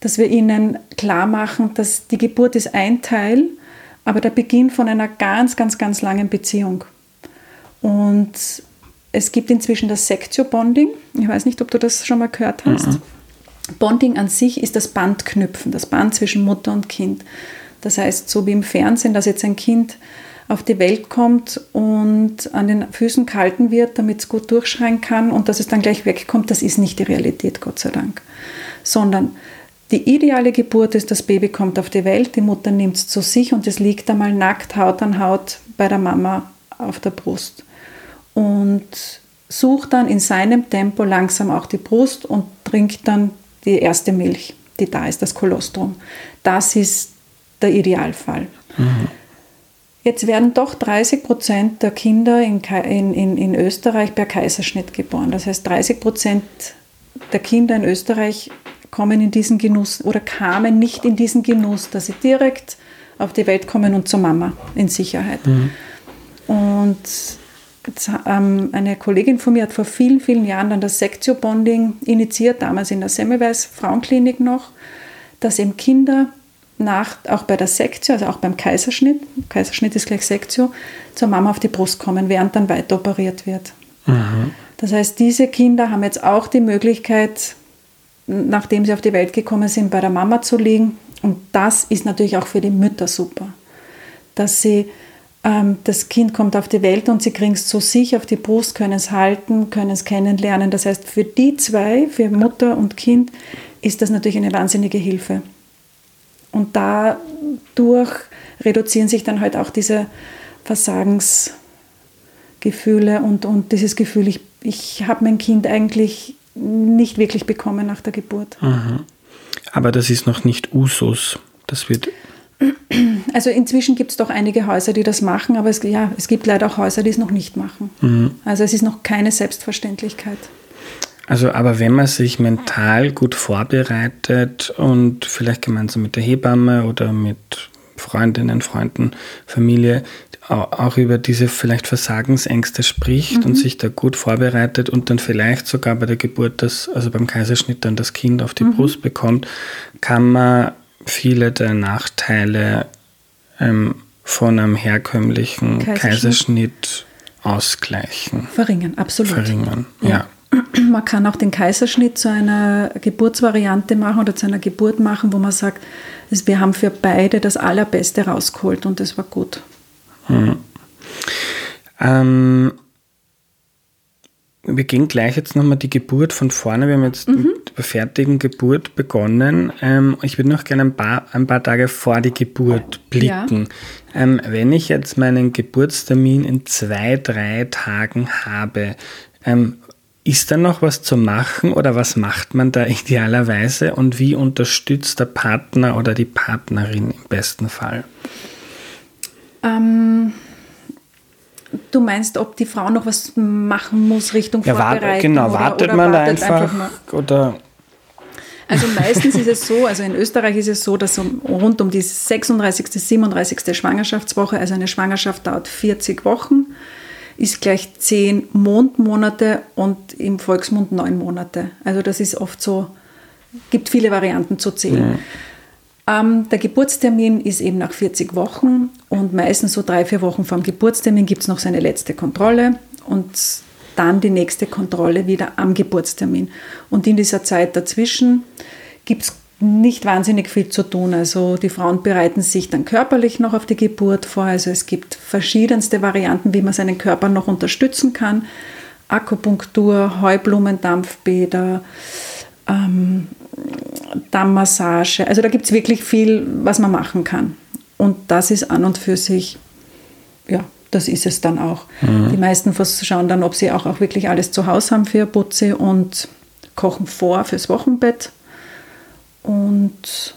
dass wir ihnen klar machen, dass die Geburt ist ein Teil, aber der Beginn von einer ganz, ganz, ganz langen Beziehung. Und es gibt inzwischen das Sektio-Bonding. Ich weiß nicht, ob du das schon mal gehört hast. Mhm. Bonding an sich ist das Bandknüpfen, das Band zwischen Mutter und Kind. Das heißt, so wie im Fernsehen, dass jetzt ein Kind auf die Welt kommt und an den Füßen gehalten wird, damit es gut durchschreien kann und dass es dann gleich wegkommt, das ist nicht die Realität, Gott sei Dank. Sondern die ideale Geburt ist, das Baby kommt auf die Welt, die Mutter nimmt es zu sich und es liegt einmal nackt, Haut an Haut bei der Mama auf der Brust. Und sucht dann in seinem Tempo langsam auch die Brust und trinkt dann die erste Milch, die da ist, das Kolostrum. Das ist der Idealfall. Mhm. Jetzt werden doch 30 Prozent der Kinder in, in, in, Österreich per Kaiserschnitt geboren. Das heißt, 30 Prozent der Kinder in Österreich kommen in diesen Genuss oder kamen nicht in diesen Genuss, dass sie direkt auf die Welt kommen und zur Mama in Sicherheit. Mhm. Und jetzt, ähm, eine Kollegin von mir hat vor vielen, vielen Jahren dann das Sektio-Bonding initiiert, damals in der Semmelweis Frauenklinik noch, dass eben Kinder nach, auch bei der Sektio, also auch beim Kaiserschnitt, Kaiserschnitt ist gleich Sektio, zur Mama auf die Brust kommen, während dann weiter operiert wird. Mhm. Das heißt, diese Kinder haben jetzt auch die Möglichkeit, nachdem sie auf die Welt gekommen sind, bei der Mama zu liegen. Und das ist natürlich auch für die Mütter super, dass sie ähm, das Kind kommt auf die Welt und sie kriegen es zu sich auf die Brust, können es halten, können es kennenlernen. Das heißt, für die zwei, für Mutter und Kind, ist das natürlich eine wahnsinnige Hilfe. Und dadurch reduzieren sich dann halt auch diese Versagensgefühle und, und dieses Gefühl, ich, ich habe mein Kind eigentlich nicht wirklich bekommen nach der Geburt. Mhm. Aber das ist noch nicht Usus. Das wird. Also inzwischen gibt es doch einige Häuser, die das machen, aber es, ja, es gibt leider auch Häuser, die es noch nicht machen. Mhm. Also es ist noch keine Selbstverständlichkeit. Also, aber wenn man sich mental gut vorbereitet und vielleicht gemeinsam mit der Hebamme oder mit Freundinnen, Freunden, Familie auch über diese vielleicht Versagensängste spricht mhm. und sich da gut vorbereitet und dann vielleicht sogar bei der Geburt, das, also beim Kaiserschnitt dann das Kind auf die mhm. Brust bekommt, kann man viele der Nachteile ähm, von einem herkömmlichen Kaiserschnitt, Kaiserschnitt ausgleichen. Verringern, absolut. Verringern, ja. ja. Man kann auch den Kaiserschnitt zu einer Geburtsvariante machen oder zu einer Geburt machen, wo man sagt, wir haben für beide das Allerbeste rausgeholt und das war gut. Mhm. Ähm, wir gehen gleich jetzt nochmal die Geburt von vorne. Wir haben jetzt mhm. mit der fertigen Geburt begonnen. Ähm, ich würde noch gerne ein paar, ein paar Tage vor die Geburt blicken. Ja. Ähm, wenn ich jetzt meinen Geburtstermin in zwei, drei Tagen habe, ähm, ist da noch was zu machen oder was macht man da idealerweise und wie unterstützt der Partner oder die Partnerin im besten Fall? Ähm, du meinst, ob die Frau noch was machen muss Richtung ja, Vorbereitung? Genau, wartet oder, oder man wartet einfach, einfach oder also meistens ist es so, also in Österreich ist es so, dass um, rund um die 36., 37. Schwangerschaftswoche, also eine Schwangerschaft dauert 40 Wochen, ist gleich zehn Mondmonate und im Volksmund neun Monate. Also das ist oft so, gibt viele Varianten zu zählen. Ja. Ähm, der Geburtstermin ist eben nach 40 Wochen und meistens so drei, vier Wochen vor dem Geburtstermin gibt es noch seine letzte Kontrolle und dann die nächste Kontrolle wieder am Geburtstermin. Und in dieser Zeit dazwischen gibt es nicht wahnsinnig viel zu tun. Also die Frauen bereiten sich dann körperlich noch auf die Geburt vor. Also es gibt verschiedenste Varianten, wie man seinen Körper noch unterstützen kann. Akupunktur, Heublumendampfbäder, ähm, Dammmassage. Also da gibt es wirklich viel, was man machen kann. Und das ist an und für sich, ja, das ist es dann auch. Mhm. Die meisten schauen dann, ob sie auch, auch wirklich alles zu Hause haben für Putze und kochen vor fürs Wochenbett und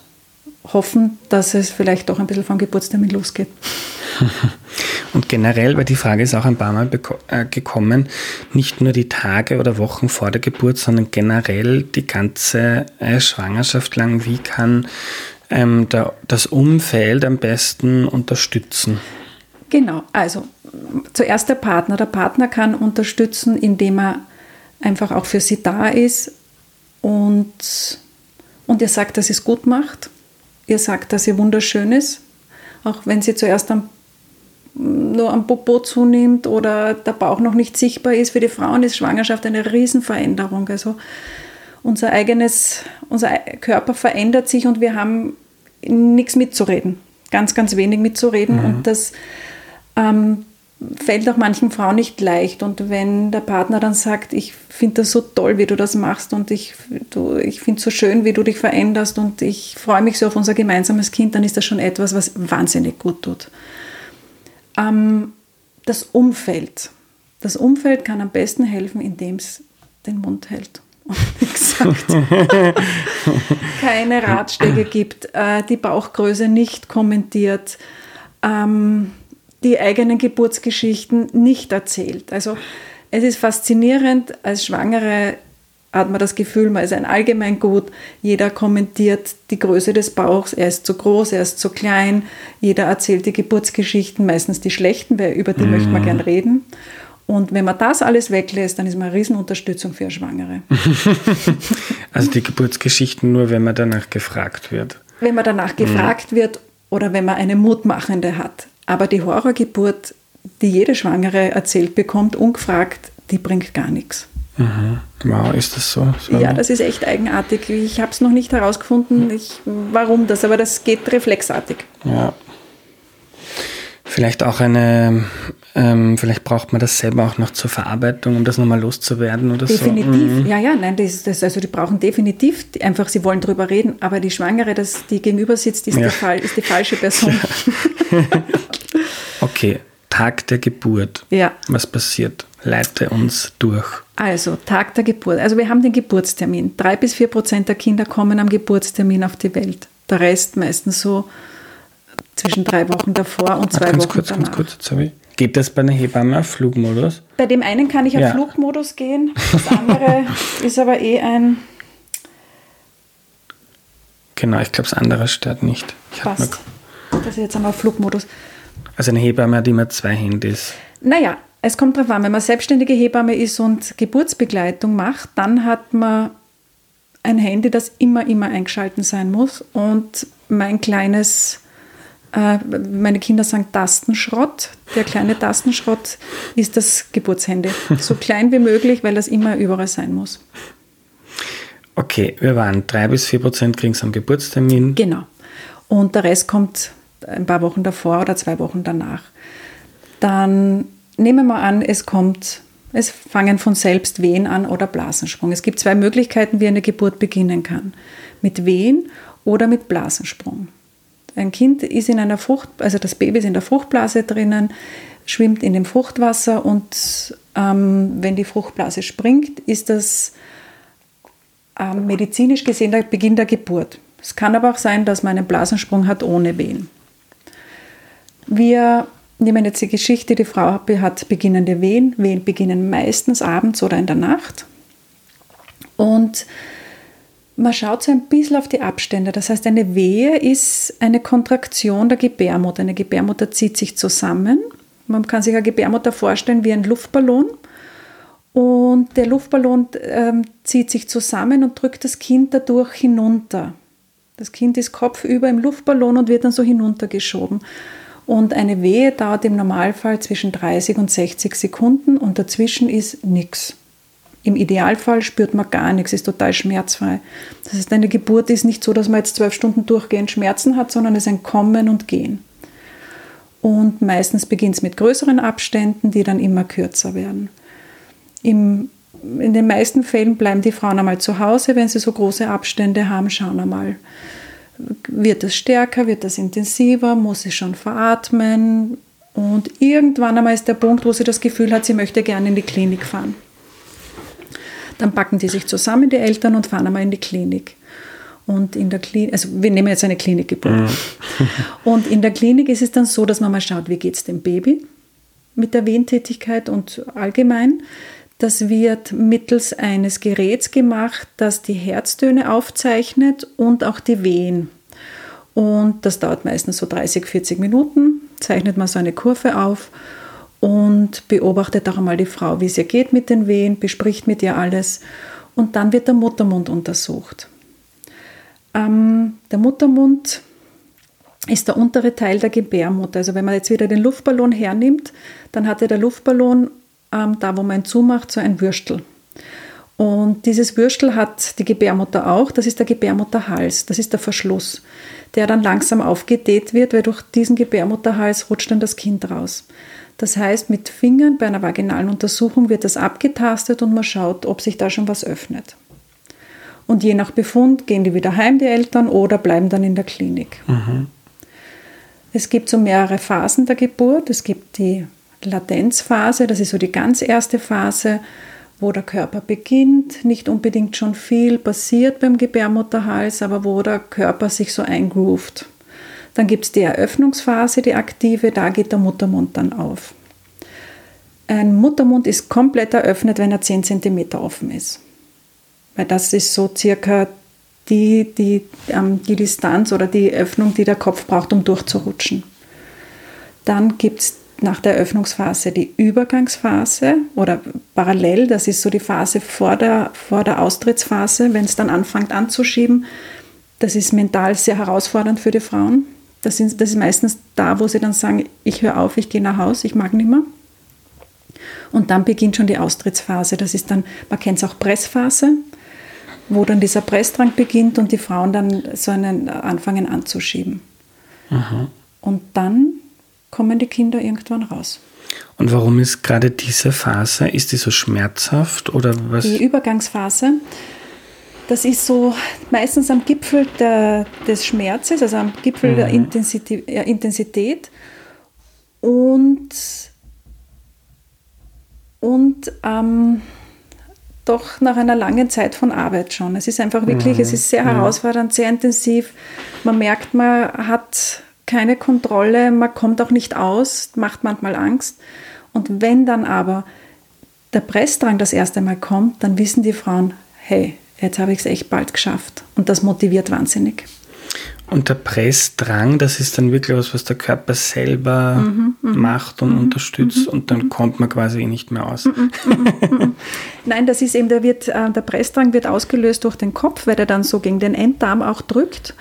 hoffen, dass es vielleicht doch ein bisschen vom Geburtstermin losgeht. Und generell, weil die Frage ist auch ein paar Mal äh, gekommen, nicht nur die Tage oder Wochen vor der Geburt, sondern generell die ganze äh, Schwangerschaft lang, wie kann ähm, der, das Umfeld am besten unterstützen? Genau, also zuerst der Partner. Der Partner kann unterstützen, indem er einfach auch für sie da ist und und ihr sagt, dass sie es gut macht. Ihr sagt, dass sie wunderschön ist, auch wenn sie zuerst am, nur am Popo zunimmt oder der Bauch noch nicht sichtbar ist. Für die Frauen ist Schwangerschaft eine Riesenveränderung. Also unser eigenes, unser Körper verändert sich und wir haben nichts mitzureden. Ganz, ganz wenig mitzureden. Mhm. Und das ähm, fällt auch manchen Frauen nicht leicht. Und wenn der Partner dann sagt, ich finde das so toll, wie du das machst und ich, ich finde es so schön, wie du dich veränderst und ich freue mich so auf unser gemeinsames Kind, dann ist das schon etwas, was wahnsinnig gut tut. Ähm, das Umfeld. Das Umfeld kann am besten helfen, indem es den Mund hält. Und wie gesagt, keine Ratschläge gibt, äh, die Bauchgröße nicht kommentiert. Ähm, die eigenen Geburtsgeschichten nicht erzählt. Also es ist faszinierend, als Schwangere hat man das Gefühl, man ist ein Allgemeingut. Jeder kommentiert die Größe des Bauchs, er ist zu groß, er ist zu klein. Jeder erzählt die Geburtsgeschichten, meistens die schlechten, weil über die mhm. möchte man gern reden. Und wenn man das alles weglässt, dann ist man eine Riesenunterstützung für Schwangere. also die Geburtsgeschichten nur, wenn man danach gefragt wird. Wenn man danach gefragt mhm. wird oder wenn man eine Mutmachende hat. Aber die Horrorgeburt, die jede Schwangere erzählt bekommt, ungefragt, die bringt gar nichts. Mhm. Wow, ist das so? so? Ja, das ist echt eigenartig. Ich habe es noch nicht herausgefunden, ich, warum das, aber das geht reflexartig. Ja. Vielleicht auch eine, ähm, vielleicht braucht man das selber auch noch zur Verarbeitung, um das nochmal loszuwerden oder definitiv. so. Definitiv, mhm. ja, ja, nein, das, das, also die brauchen definitiv, einfach, sie wollen drüber reden, aber die Schwangere, das, die gegenüber sitzt, ist, ja. die, ist die falsche Person. Ja. okay, Tag der Geburt. Ja. Was passiert? Leite uns durch. Also, Tag der Geburt. Also, wir haben den Geburtstermin. Drei bis vier Prozent der Kinder kommen am Geburtstermin auf die Welt. Der Rest meistens so zwischen drei Wochen davor und zwei ganz Wochen kurz, danach. Ganz kurz, ich. Geht das bei einer Hebamme auf Flugmodus? Bei dem einen kann ich auf ja. Flugmodus gehen, das andere ist aber eh ein. Genau, ich glaube, das andere stört nicht. Ich Passt. Das ist jetzt einmal Flugmodus. Also eine Hebamme hat immer zwei Handys. Naja, es kommt darauf an, wenn man selbstständige Hebamme ist und Geburtsbegleitung macht, dann hat man ein Handy, das immer, immer eingeschalten sein muss. Und mein kleines äh, meine Kinder sagen Tastenschrott. Der kleine Tastenschrott ist das Geburtshandy. So klein wie möglich, weil das immer überall sein muss. Okay, wir waren drei bis vier Prozent kriegen es am Geburtstermin. Genau. Und der Rest kommt ein paar Wochen davor oder zwei Wochen danach. Dann nehmen wir an, es kommt, es fangen von selbst Wehen an oder Blasensprung. Es gibt zwei Möglichkeiten, wie eine Geburt beginnen kann. Mit Wehen oder mit Blasensprung. Ein Kind ist in einer Frucht, also das Baby ist in der Fruchtblase drinnen, schwimmt in dem Fruchtwasser und ähm, wenn die Fruchtblase springt, ist das ähm, medizinisch gesehen der Beginn der Geburt. Es kann aber auch sein, dass man einen Blasensprung hat ohne Wehen. Wir nehmen jetzt die Geschichte, die Frau hat beginnende Wehen. Wehen beginnen meistens abends oder in der Nacht. Und man schaut so ein bisschen auf die Abstände. Das heißt, eine Wehe ist eine Kontraktion der Gebärmutter. Eine Gebärmutter zieht sich zusammen. Man kann sich eine Gebärmutter vorstellen wie ein Luftballon. Und der Luftballon äh, zieht sich zusammen und drückt das Kind dadurch hinunter. Das Kind ist kopfüber im Luftballon und wird dann so hinuntergeschoben. Und eine Wehe dauert im Normalfall zwischen 30 und 60 Sekunden und dazwischen ist nichts. Im Idealfall spürt man gar nichts, ist total schmerzfrei. Das heißt, eine Geburt ist nicht so, dass man jetzt zwölf Stunden durchgehend Schmerzen hat, sondern es ist ein Kommen und Gehen. Und meistens beginnt es mit größeren Abständen, die dann immer kürzer werden. Im, in den meisten Fällen bleiben die Frauen einmal zu Hause, wenn sie so große Abstände haben, schauen einmal, wird es stärker, wird es intensiver, muss sie schon veratmen. Und irgendwann einmal ist der Punkt, wo sie das Gefühl hat, sie möchte gerne in die Klinik fahren. Dann packen die sich zusammen, die Eltern, und fahren einmal in die Klinik. Und in der Klinik, also wir nehmen jetzt eine Klinikgeburt. Mhm. und in der Klinik ist es dann so, dass man mal schaut, wie geht es dem Baby mit der Wehentätigkeit und allgemein. Das wird mittels eines Geräts gemacht, das die Herztöne aufzeichnet und auch die Wehen. Und das dauert meistens so 30, 40 Minuten, zeichnet man so eine Kurve auf und beobachtet auch einmal die Frau, wie es ihr geht mit den Wehen, bespricht mit ihr alles. Und dann wird der Muttermund untersucht. Ähm, der Muttermund ist der untere Teil der Gebärmutter. Also wenn man jetzt wieder den Luftballon hernimmt, dann hat ja der Luftballon ähm, da wo man zumacht, so ein Würstel. Und dieses Würstel hat die Gebärmutter auch, das ist der Gebärmutterhals, das ist der Verschluss, der dann langsam aufgedehnt wird, weil durch diesen Gebärmutterhals rutscht dann das Kind raus. Das heißt, mit Fingern bei einer vaginalen Untersuchung wird das abgetastet und man schaut, ob sich da schon was öffnet. Und je nach Befund gehen die wieder heim, die Eltern, oder bleiben dann in der Klinik. Mhm. Es gibt so mehrere Phasen der Geburt. Es gibt die Latenzphase, das ist so die ganz erste Phase, wo der Körper beginnt, nicht unbedingt schon viel passiert beim Gebärmutterhals, aber wo der Körper sich so eingroovt. Dann gibt es die Eröffnungsphase, die aktive, da geht der Muttermund dann auf. Ein Muttermund ist komplett eröffnet, wenn er 10 cm offen ist. Weil das ist so circa die, die, ähm, die Distanz oder die Öffnung, die der Kopf braucht, um durchzurutschen. Dann gibt es nach der Öffnungsphase die Übergangsphase oder parallel, das ist so die Phase vor der, vor der Austrittsphase, wenn es dann anfängt anzuschieben. Das ist mental sehr herausfordernd für die Frauen. Das, sind, das ist meistens da, wo sie dann sagen, ich höre auf, ich gehe nach Hause, ich mag nicht mehr. Und dann beginnt schon die Austrittsphase. Das ist dann, man kennt es auch Pressphase, wo dann dieser Pressdrang beginnt und die Frauen dann so einen anfangen anzuschieben. Aha. Und dann kommen die Kinder irgendwann raus. Und warum ist gerade diese Phase, ist die so schmerzhaft oder was? Die Übergangsphase, das ist so meistens am Gipfel der, des Schmerzes, also am Gipfel mhm. der Intensität, äh, Intensität und, und ähm, doch nach einer langen Zeit von Arbeit schon. Es ist einfach wirklich, mhm. es ist sehr mhm. herausfordernd, sehr intensiv. Man merkt, man hat keine Kontrolle, man kommt auch nicht aus, macht manchmal Angst. Und wenn dann aber der Pressdrang das erste Mal kommt, dann wissen die Frauen, hey, jetzt habe ich es echt bald geschafft. Und das motiviert wahnsinnig. Und der Pressdrang, das ist dann wirklich was, was der Körper selber mhm, mhm macht und mhm, unterstützt mhm, und dann mhm. kommt man quasi nicht mehr aus. Nein, das ist eben, der, wird, äh, der Pressdrang wird ausgelöst durch den Kopf, weil der dann so gegen den Enddarm auch drückt.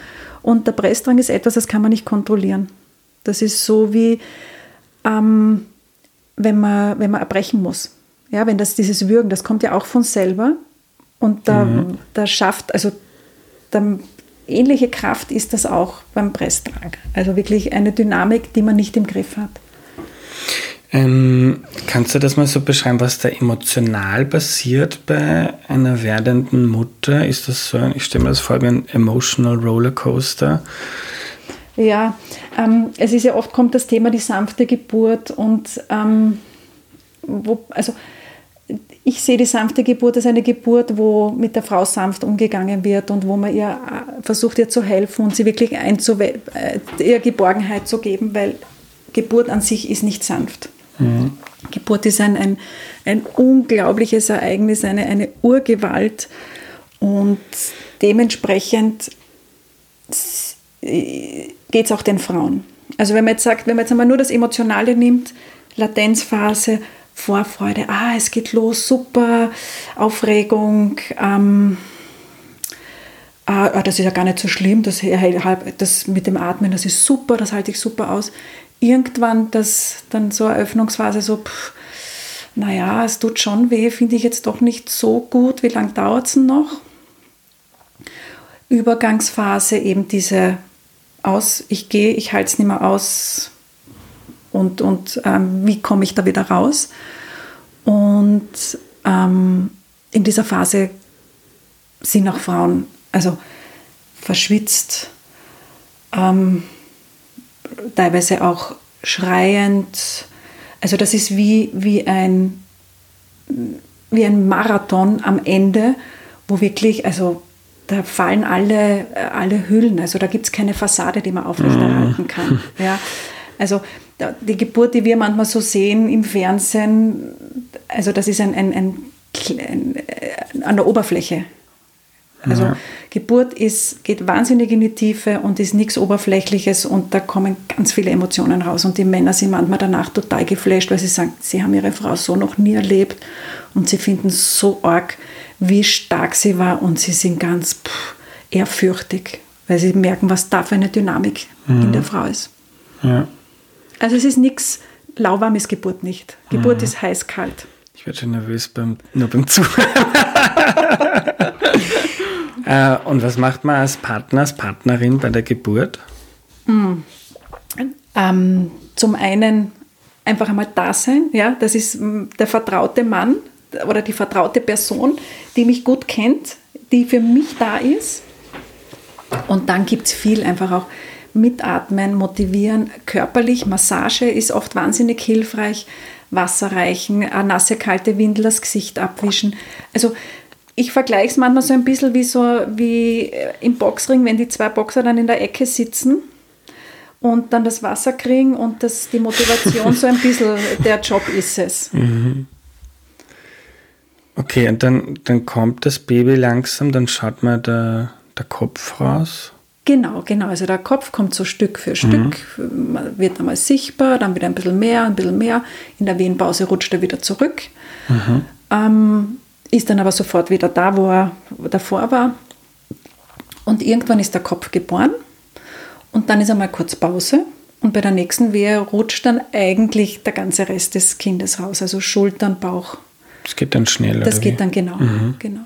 Und der Pressdrang ist etwas, das kann man nicht kontrollieren. Das ist so wie, ähm, wenn, man, wenn man erbrechen muss. Ja, wenn das dieses Würgen, das kommt ja auch von selber. Und da, mhm. da schafft, also da, ähnliche Kraft ist das auch beim Pressdrang. Also wirklich eine Dynamik, die man nicht im Griff hat. Ähm, kannst du das mal so beschreiben, was da emotional passiert bei einer werdenden Mutter? Ist das so, ich stelle mir das vor wie ein emotional Rollercoaster? Ja, ähm, es ist ja oft kommt das Thema die sanfte Geburt und ähm, wo, also ich sehe die sanfte Geburt als eine Geburt, wo mit der Frau sanft umgegangen wird und wo man ihr äh, versucht, ihr zu helfen und sie wirklich einzuwe äh, ihr Geborgenheit zu geben, weil Geburt an sich ist nicht sanft. Mhm. Geburt ist ein, ein, ein unglaubliches Ereignis, eine, eine Urgewalt und dementsprechend geht es auch den Frauen. Also wenn man jetzt sagt, wenn man jetzt einmal nur das Emotionale nimmt, Latenzphase, Vorfreude, ah, es geht los, super, Aufregung, ähm, ah, ah das ist ja gar nicht so schlimm, das, das mit dem Atmen, das ist super, das halte ich super aus. Irgendwann das dann so Eröffnungsphase, so, pff, naja, es tut schon weh, finde ich jetzt doch nicht so gut, wie lange dauert es noch? Übergangsphase eben diese aus, ich gehe, ich halte es nicht mehr aus, und, und ähm, wie komme ich da wieder raus. Und ähm, in dieser Phase sind auch Frauen, also verschwitzt, ähm, teilweise auch schreiend. Also das ist wie, wie, ein, wie ein Marathon am Ende, wo wirklich, also da fallen alle, alle Hüllen, also da gibt es keine Fassade, die man aufrechterhalten kann. Ja. Also die Geburt, die wir manchmal so sehen im Fernsehen, also das ist ein, ein, ein, ein äh, an der Oberfläche. Also ja. Geburt ist, geht wahnsinnig in die Tiefe und ist nichts Oberflächliches und da kommen ganz viele Emotionen raus. Und die Männer sind manchmal danach total geflasht, weil sie sagen, sie haben ihre Frau so noch nie erlebt und sie finden so arg, wie stark sie war und sie sind ganz pff, ehrfürchtig, weil sie merken, was da für eine Dynamik mhm. in der Frau ist. Ja. Also es ist nichts, lauwarm ist Geburt nicht. Geburt mhm. ist heiß-kalt. Ich werde schon nervös beim, nur beim Zuhören. äh, und was macht man als Partner, als Partnerin bei der Geburt? Mhm. Ähm, zum einen einfach einmal da sein. Ja? Das ist der vertraute Mann oder die vertraute Person, die mich gut kennt, die für mich da ist. Und dann gibt es viel einfach auch Mitatmen, motivieren, körperlich, Massage ist oft wahnsinnig hilfreich, Wasser reichen, eine nasse kalte Windel das Gesicht abwischen. Also ich vergleiche es manchmal so ein bisschen wie so wie im Boxring, wenn die zwei Boxer dann in der Ecke sitzen und dann das Wasser kriegen und das, die Motivation so ein bisschen der Job ist es. Mhm. Okay, und dann, dann kommt das Baby langsam, dann schaut mal der, der Kopf raus. Genau, genau. Also der Kopf kommt so Stück für Stück, mhm. wird einmal sichtbar, dann wieder ein bisschen mehr, ein bisschen mehr. In der Wehenpause rutscht er wieder zurück, mhm. ähm, ist dann aber sofort wieder da, wo er davor war. Und irgendwann ist der Kopf geboren und dann ist einmal kurz Pause. Und bei der nächsten Wehe rutscht dann eigentlich der ganze Rest des Kindes raus, also Schultern, Bauch. Das geht dann schneller. Das geht wie? dann genau, mhm. genau.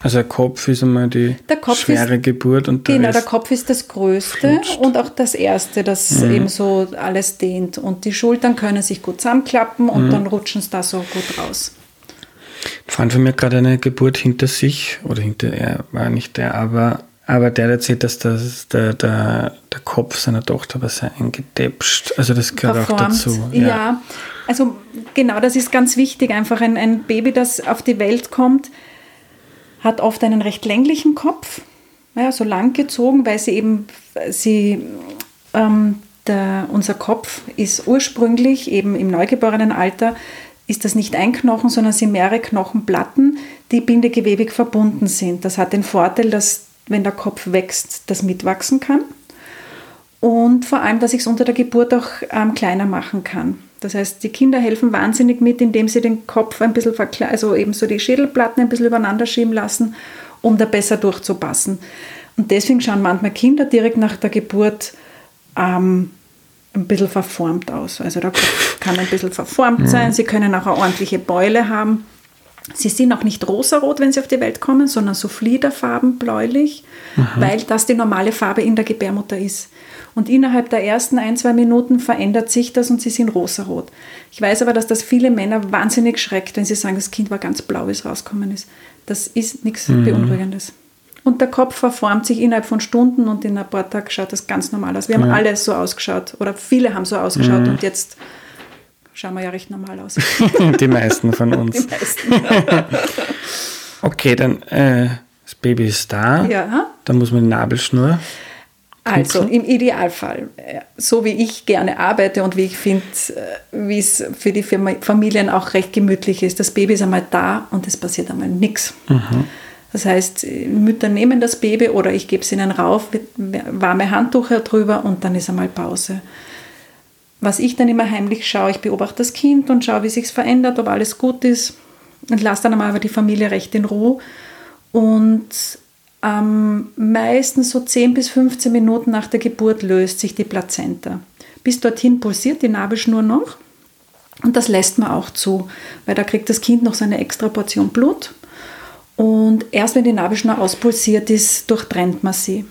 Also der Kopf ist einmal die schwere ist, Geburt und der Genau, der Kopf ist das Größte flutscht. und auch das Erste, das mhm. eben so alles dehnt. Und die Schultern können sich gut zusammenklappen und mhm. dann rutschen es da so gut raus. Freund von mir gerade eine Geburt hinter sich, oder hinter er war nicht der, aber, aber der erzählt, dass das, der, der, der Kopf seiner Tochter war sehr eingedäpscht. Also das gehört Verformt. auch dazu. Ja. ja, also genau, das ist ganz wichtig. Einfach ein, ein Baby, das auf die Welt kommt, hat oft einen recht länglichen Kopf, ja, so lang gezogen, weil sie eben, sie, ähm, der, unser Kopf ist ursprünglich eben im neugeborenen Alter, ist das nicht ein Knochen, sondern sind mehrere Knochenplatten, die bindegewebig verbunden sind. Das hat den Vorteil, dass wenn der Kopf wächst, das mitwachsen kann. Und vor allem, dass ich es unter der Geburt auch ähm, kleiner machen kann. Das heißt, die Kinder helfen wahnsinnig mit, indem sie den Kopf ein bisschen verkleiden, also eben so die Schädelplatten ein bisschen übereinander schieben lassen, um da besser durchzupassen. Und deswegen schauen manchmal Kinder direkt nach der Geburt ähm, ein bisschen verformt aus. Also der Kopf kann ein bisschen verformt sein, sie können auch eine ordentliche Beule haben. Sie sind auch nicht rosarot, wenn sie auf die Welt kommen, sondern so fliederfarben, bläulich, mhm. weil das die normale Farbe in der Gebärmutter ist. Und innerhalb der ersten ein, zwei Minuten verändert sich das und sie sind rosarot. Ich weiß aber, dass das viele Männer wahnsinnig schreckt, wenn sie sagen, das Kind war ganz blau, wie es rausgekommen ist. Das ist nichts mhm. Beunruhigendes. Und der Kopf verformt sich innerhalb von Stunden und in ein paar Tagen schaut das ganz normal aus. Wir haben ja. alle so ausgeschaut oder viele haben so ausgeschaut mhm. und jetzt schauen wir ja recht normal aus. Die meisten von uns. Die meisten. okay, dann äh, das Baby ist da. Ja. Dann muss man die Nabelschnur. Also im Idealfall, äh, so wie ich gerne arbeite und wie ich finde, äh, wie es für die Familien auch recht gemütlich ist. Das Baby ist einmal da und es passiert einmal nichts. Mhm. Das heißt, Mütter nehmen das Baby oder ich gebe es ihnen rauf, warme Handtücher drüber und dann ist einmal Pause. Was ich dann immer heimlich schaue, ich beobachte das Kind und schaue, wie sich verändert, ob alles gut ist und lasse dann einmal die Familie recht in Ruhe. Und ähm, meistens so 10 bis 15 Minuten nach der Geburt löst sich die Plazenta. Bis dorthin pulsiert die Nabelschnur noch und das lässt man auch zu, weil da kriegt das Kind noch seine extra Portion Blut und erst wenn die Nabelschnur auspulsiert ist, durchtrennt man sie.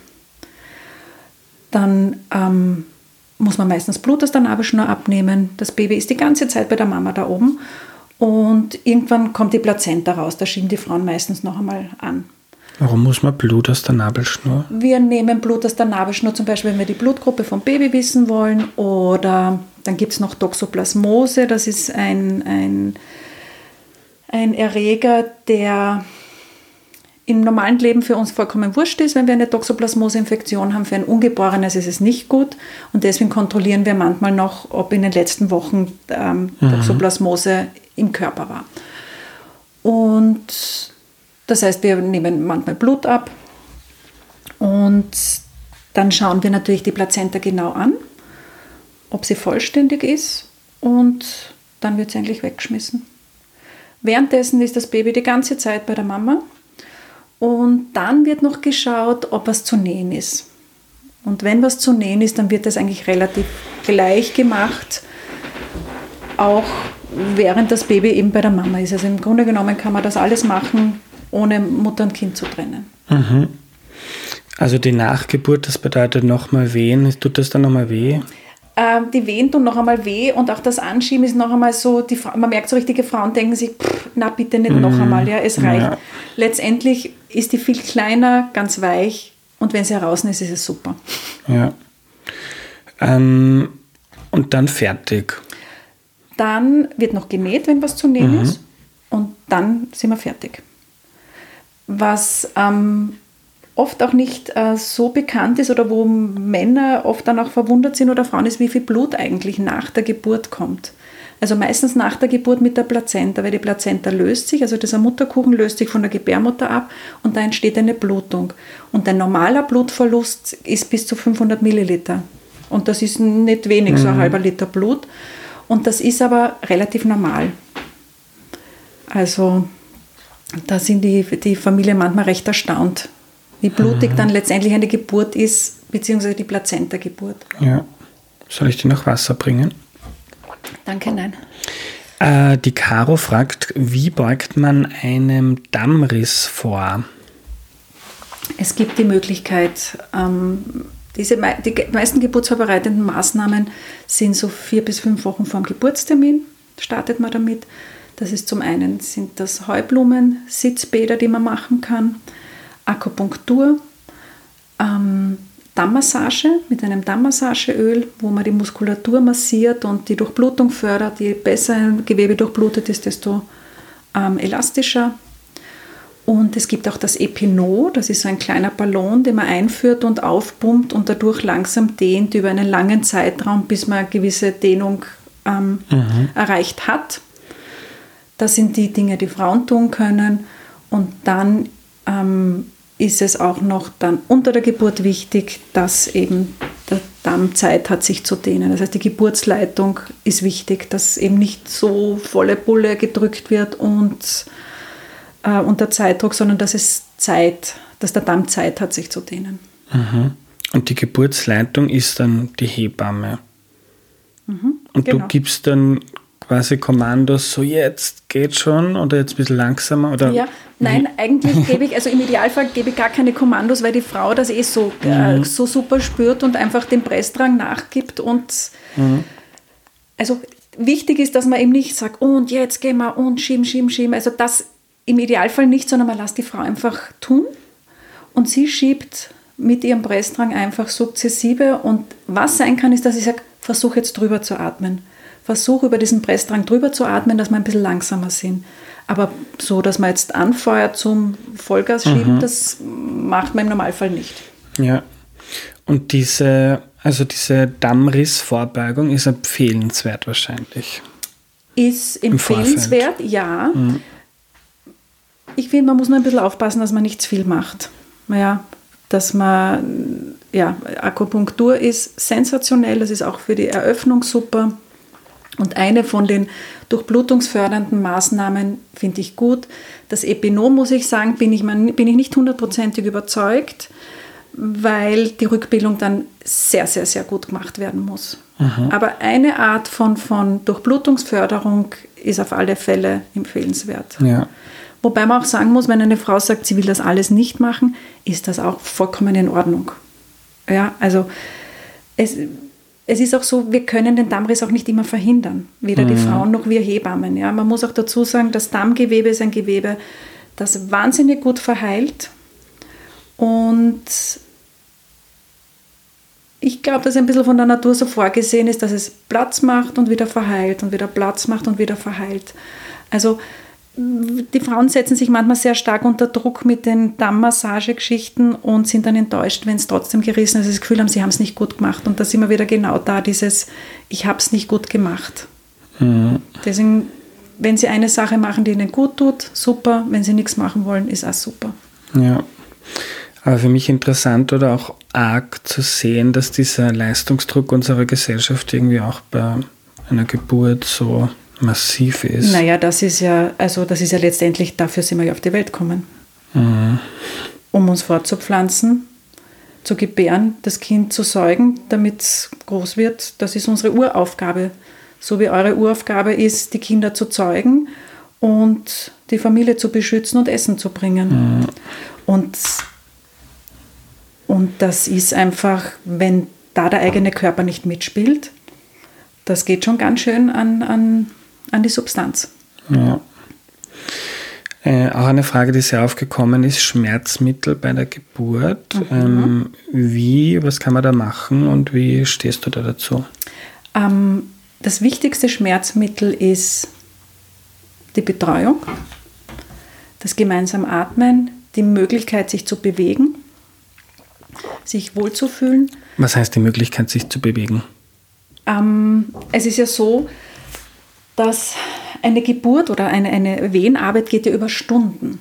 Dann ähm, muss man meistens Blut aus der Nabelschnur abnehmen. Das Baby ist die ganze Zeit bei der Mama da oben. Und irgendwann kommt die Plazenta raus. Da schieben die Frauen meistens noch einmal an. Warum muss man Blut aus der Nabelschnur? Wir nehmen Blut aus der Nabelschnur, zum Beispiel, wenn wir die Blutgruppe vom Baby wissen wollen. Oder dann gibt es noch Toxoplasmose. Das ist ein, ein, ein Erreger, der im normalen Leben für uns vollkommen wurscht ist, wenn wir eine Toxoplasmose-Infektion haben. Für ein Ungeborenes ist es nicht gut und deswegen kontrollieren wir manchmal noch, ob in den letzten Wochen ähm, mhm. Toxoplasmose im Körper war. Und das heißt, wir nehmen manchmal Blut ab und dann schauen wir natürlich die Plazenta genau an, ob sie vollständig ist und dann wird sie eigentlich weggeschmissen. Währenddessen ist das Baby die ganze Zeit bei der Mama und dann wird noch geschaut, ob was zu nähen ist. Und wenn was zu nähen ist, dann wird das eigentlich relativ gleich gemacht, auch während das Baby eben bei der Mama ist. Also im Grunde genommen kann man das alles machen, ohne Mutter und Kind zu trennen. Mhm. Also die Nachgeburt, das bedeutet nochmal wehen. Tut das dann nochmal weh? Ähm, die Wehen tun noch einmal weh und auch das Anschieben ist noch einmal so, die, man merkt so richtige Frauen denken sich, pff, na bitte nicht noch mhm. einmal, ja, es reicht. Ja. Letztendlich ist die viel kleiner, ganz weich und wenn sie heraus ist, ist es super. Ja. Ähm, und dann fertig. Dann wird noch genäht, wenn was zu nähen mhm. ist und dann sind wir fertig. Was ähm, oft auch nicht äh, so bekannt ist oder wo Männer oft dann auch verwundert sind oder Frauen ist, wie viel Blut eigentlich nach der Geburt kommt. Also meistens nach der Geburt mit der Plazenta, weil die Plazenta löst sich, also dieser Mutterkuchen löst sich von der Gebärmutter ab und da entsteht eine Blutung. Und ein normaler Blutverlust ist bis zu 500 Milliliter. Und das ist nicht wenig, mhm. so ein mhm. halber Liter Blut. Und das ist aber relativ normal. Also da sind die, die Familien manchmal recht erstaunt, wie blutig mhm. dann letztendlich eine Geburt ist, beziehungsweise die Plazenta-Geburt. Ja. Soll ich dir noch Wasser bringen? Danke, nein. Äh, die Caro fragt, wie beugt man einem Dammriss vor? Es gibt die Möglichkeit, ähm, diese, die meisten geburtsvorbereitenden Maßnahmen sind so vier bis fünf Wochen vor dem Geburtstermin, startet man damit. Das ist zum einen sind das Heublumen, Sitzbäder, die man machen kann. Akupunktur, ähm, Dammmassage mit einem Dammmassageöl, wo man die Muskulatur massiert und die Durchblutung fördert. Je besser ein Gewebe durchblutet ist, desto ähm, elastischer. Und es gibt auch das Epino, das ist so ein kleiner Ballon, den man einführt und aufpumpt und dadurch langsam dehnt über einen langen Zeitraum, bis man eine gewisse Dehnung ähm, mhm. erreicht hat. Das sind die Dinge, die Frauen tun können. Und dann ähm, ist es auch noch dann unter der Geburt wichtig, dass eben der Damm Zeit hat, sich zu dehnen. Das heißt, die Geburtsleitung ist wichtig, dass eben nicht so volle Bulle gedrückt wird und äh, unter Zeitdruck, sondern dass es Zeit, dass der Damm Zeit hat, sich zu dehnen. Mhm. Und die Geburtsleitung ist dann die Hebamme. Mhm, und genau. du gibst dann quasi Kommandos, so jetzt geht schon oder jetzt ein bisschen langsamer? Oder ja, nein, eigentlich gebe ich, also im Idealfall gebe ich gar keine Kommandos, weil die Frau das eh so, äh, mhm. äh, so super spürt und einfach dem Pressdrang nachgibt und mhm. also wichtig ist, dass man eben nicht sagt, und jetzt gehen wir und schieben, schieben, schieben. Also das im Idealfall nicht, sondern man lässt die Frau einfach tun und sie schiebt mit ihrem Pressdrang einfach sukzessive. Und was sein kann, ist, dass ich sage, versuche jetzt drüber zu atmen. Versuche über diesen Pressdrang drüber zu atmen, dass wir ein bisschen langsamer sind. Aber so, dass man jetzt anfeuert zum Vollgas schieben, mhm. das macht man im Normalfall nicht. Ja. Und diese, also diese Dammrissvorbeugung ist empfehlenswert wahrscheinlich. Ist empfehlenswert, ja. Mhm. Ich finde, man muss nur ein bisschen aufpassen, dass man nicht zu viel macht. Naja, dass man, ja, Akupunktur ist sensationell, das ist auch für die Eröffnung super. Und eine von den durchblutungsfördernden Maßnahmen finde ich gut. Das Epinom, muss ich sagen, bin ich, bin ich nicht hundertprozentig überzeugt, weil die Rückbildung dann sehr, sehr, sehr gut gemacht werden muss. Mhm. Aber eine Art von, von Durchblutungsförderung ist auf alle Fälle empfehlenswert. Ja. Wobei man auch sagen muss, wenn eine Frau sagt, sie will das alles nicht machen, ist das auch vollkommen in Ordnung. Ja, also es, es ist auch so, wir können den Dammriss auch nicht immer verhindern. Weder mhm. die Frauen noch wir Hebammen. Ja, man muss auch dazu sagen, das Dammgewebe ist ein Gewebe, das wahnsinnig gut verheilt. Und ich glaube, dass ein bisschen von der Natur so vorgesehen ist, dass es Platz macht und wieder verheilt und wieder Platz macht und wieder verheilt. Also die Frauen setzen sich manchmal sehr stark unter Druck mit den Dammmassagegeschichten und sind dann enttäuscht, wenn es trotzdem gerissen ist, das Gefühl haben, sie haben es nicht gut gemacht. Und da sind wir wieder genau da, dieses Ich habe es nicht gut gemacht. Mhm. Deswegen, wenn sie eine Sache machen, die ihnen gut tut, super. Wenn sie nichts machen wollen, ist auch super. Ja. Aber für mich interessant oder auch arg zu sehen, dass dieser Leistungsdruck unserer Gesellschaft irgendwie auch bei einer Geburt so massiv ist. Naja, das ist ja, also das ist ja letztendlich, dafür sind wir ja auf die Welt gekommen. Mhm. Um uns fortzupflanzen, zu gebären, das Kind zu säugen, damit es groß wird. Das ist unsere Uraufgabe. So wie eure Uraufgabe ist, die Kinder zu zeugen und die Familie zu beschützen und Essen zu bringen. Mhm. Und, und das ist einfach, wenn da der eigene Körper nicht mitspielt, das geht schon ganz schön an, an an die Substanz. Ja. Äh, auch eine Frage, die sehr aufgekommen ist, Schmerzmittel bei der Geburt. Mhm. Ähm, wie, was kann man da machen und wie stehst du da dazu? Ähm, das wichtigste Schmerzmittel ist die Betreuung, das gemeinsam Atmen, die Möglichkeit, sich zu bewegen, sich wohlzufühlen. Was heißt die Möglichkeit, sich zu bewegen? Ähm, es ist ja so, dass eine Geburt oder eine, eine Wehenarbeit geht ja über Stunden.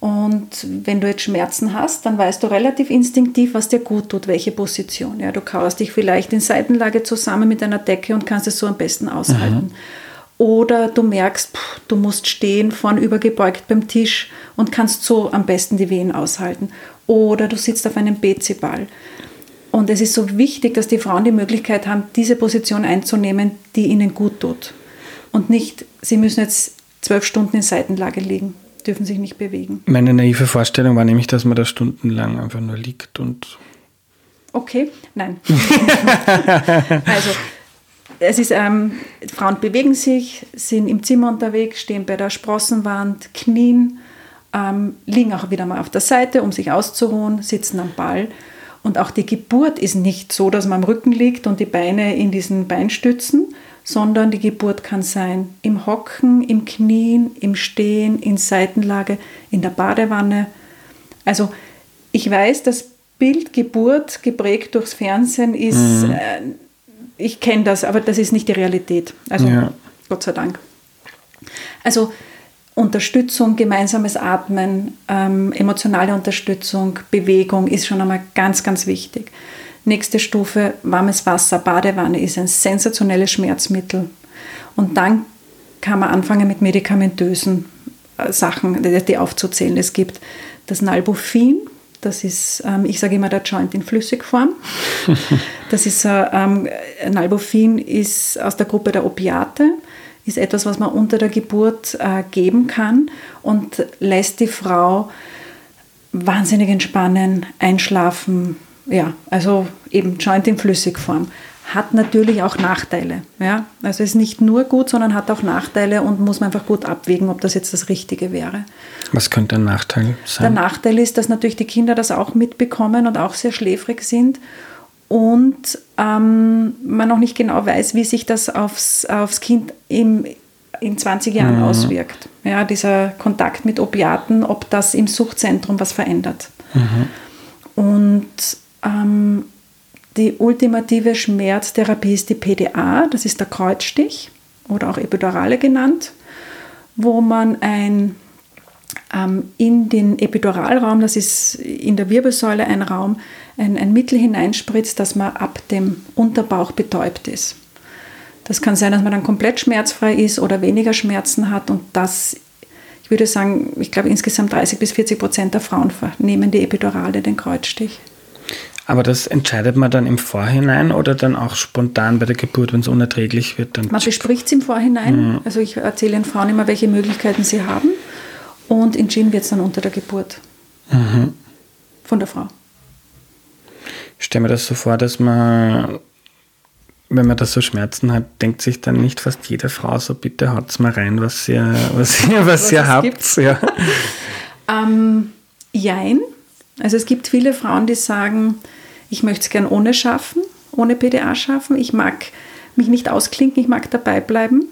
Und wenn du jetzt Schmerzen hast, dann weißt du relativ instinktiv, was dir gut tut, welche Position. Ja, du kauerst dich vielleicht in Seitenlage zusammen mit einer Decke und kannst es so am besten aushalten. Mhm. Oder du merkst, pff, du musst stehen, vorn übergebeugt beim Tisch und kannst so am besten die Wehen aushalten. Oder du sitzt auf einem BC-Ball. Und es ist so wichtig, dass die Frauen die Möglichkeit haben, diese Position einzunehmen, die ihnen gut tut und nicht, sie müssen jetzt zwölf Stunden in Seitenlage liegen, dürfen sich nicht bewegen. Meine naive Vorstellung war nämlich, dass man da stundenlang einfach nur liegt und. Okay, nein. also, es ist, ähm, Frauen bewegen sich, sind im Zimmer unterwegs, stehen bei der Sprossenwand, knien, ähm, liegen auch wieder mal auf der Seite, um sich auszuruhen, sitzen am Ball. Und auch die Geburt ist nicht so, dass man am Rücken liegt und die Beine in diesen Beinstützen, sondern die Geburt kann sein im Hocken, im Knien, im Stehen, in Seitenlage, in der Badewanne. Also ich weiß, das Bild Geburt geprägt durchs Fernsehen ist, mhm. äh, ich kenne das, aber das ist nicht die Realität. Also ja. Gott sei Dank. Also Unterstützung, gemeinsames Atmen, ähm, emotionale Unterstützung, Bewegung ist schon einmal ganz, ganz wichtig. Nächste Stufe, warmes Wasser, Badewanne ist ein sensationelles Schmerzmittel. Und dann kann man anfangen mit medikamentösen äh, Sachen, die aufzuzählen. Es gibt das Nalbufin, das ist, ähm, ich sage immer, der Joint in Flüssigform. Das ist, äh, ähm, Nalbufin ist aus der Gruppe der Opiate, ist etwas, was man unter der Geburt äh, geben kann und lässt die Frau wahnsinnig entspannen, einschlafen. Ja, also eben Joint in Flüssigform. Hat natürlich auch Nachteile. Ja? Also ist nicht nur gut, sondern hat auch Nachteile und muss man einfach gut abwägen, ob das jetzt das Richtige wäre. Was könnte ein Nachteil sein? Der Nachteil ist, dass natürlich die Kinder das auch mitbekommen und auch sehr schläfrig sind und ähm, man noch nicht genau weiß, wie sich das aufs, aufs Kind im, in 20 Jahren mhm. auswirkt. Ja, dieser Kontakt mit Opiaten, ob das im Suchtzentrum was verändert. Mhm. Und ähm, die ultimative Schmerztherapie ist die PDA, das ist der Kreuzstich oder auch Epidurale genannt, wo man ein ähm, in den Epiduralraum, das ist in der Wirbelsäule ein Raum, ein, ein Mittel hineinspritzt, dass man ab dem Unterbauch betäubt ist. Das kann sein, dass man dann komplett schmerzfrei ist oder weniger Schmerzen hat und das, ich würde sagen, ich glaube insgesamt 30 bis 40 Prozent der Frauen nehmen die Epidurale, den Kreuzstich. Aber das entscheidet man dann im Vorhinein oder dann auch spontan bei der Geburt, wenn es unerträglich wird? Dann man bespricht es im Vorhinein. Mhm. Also ich erzähle den Frauen immer, welche Möglichkeiten sie haben. Und entschieden wird es dann unter der Geburt. Mhm. Von der Frau. Ich stelle mir das so vor, dass man, wenn man da so Schmerzen hat, denkt sich dann nicht fast jede Frau so, bitte haut's mal rein, was ihr, was ihr, was, was ihr habt. Ja. ähm, jein. Also es gibt viele Frauen, die sagen, ich möchte es gern ohne schaffen, ohne PDA schaffen. Ich mag mich nicht ausklinken, ich mag dabei bleiben.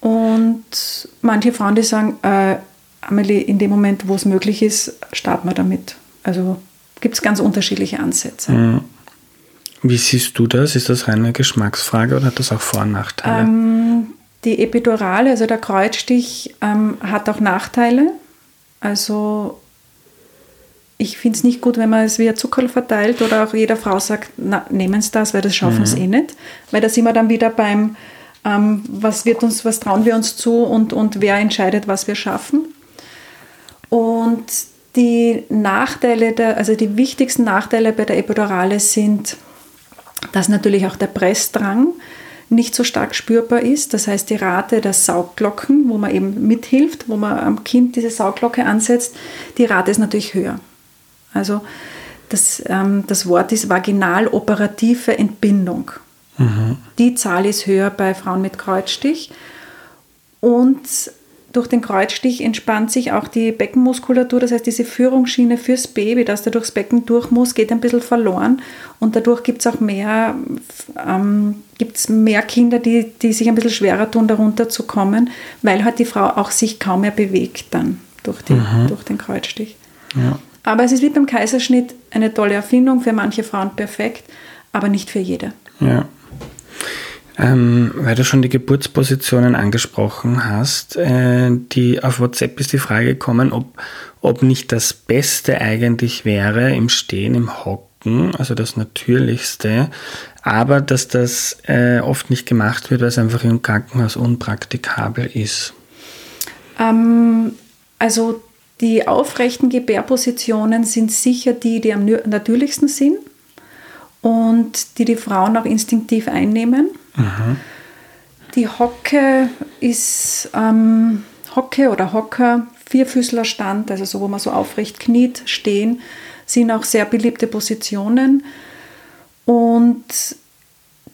Und manche Frauen, die sagen, äh, Amelie, in dem Moment, wo es möglich ist, starten wir damit. Also gibt es ganz unterschiedliche Ansätze. Mhm. Wie siehst du das? Ist das reine Geschmacksfrage oder hat das auch Vor- und Nachteile? Ähm, die Epidurale, also der Kreuzstich, ähm, hat auch Nachteile. Also ich finde es nicht gut, wenn man es wie ein Zuckerl verteilt oder auch jeder Frau sagt, nehmen Sie das, weil das schaffen sie mhm. eh nicht. Weil da sind wir dann wieder beim, ähm, was wird uns, was trauen wir uns zu und, und wer entscheidet, was wir schaffen. Und die Nachteile, der, also die wichtigsten Nachteile bei der Epidurale sind, dass natürlich auch der Pressdrang nicht so stark spürbar ist. Das heißt, die Rate der Saugglocken, wo man eben mithilft, wo man am Kind diese Saugglocke ansetzt, die Rate ist natürlich höher. Also das, ähm, das Wort ist vaginal-operative Entbindung. Mhm. Die Zahl ist höher bei Frauen mit Kreuzstich. Und durch den Kreuzstich entspannt sich auch die Beckenmuskulatur, das heißt diese Führungsschiene fürs Baby, das da durchs Becken durch muss, geht ein bisschen verloren und dadurch gibt es auch mehr, ähm, gibt's mehr Kinder, die, die sich ein bisschen schwerer tun, darunter zu kommen, weil halt die Frau auch sich kaum mehr bewegt dann durch, die, mhm. durch den Kreuzstich. Ja. Aber es ist wie beim Kaiserschnitt eine tolle Erfindung, für manche Frauen perfekt, aber nicht für jede. Ja. Ähm, weil du schon die Geburtspositionen angesprochen hast, äh, die auf WhatsApp ist die Frage gekommen, ob, ob nicht das Beste eigentlich wäre im Stehen, im Hocken, also das Natürlichste, aber dass das äh, oft nicht gemacht wird, weil es einfach im Krankenhaus unpraktikabel ist. Ähm, also die aufrechten Gebärpositionen sind sicher die, die am natürlichsten sind und die die Frauen auch instinktiv einnehmen. Mhm. Die Hocke ist ähm, Hocke oder Hocker, Vierfüßlerstand, also so, wo man so aufrecht kniet, stehen, sind auch sehr beliebte Positionen. Und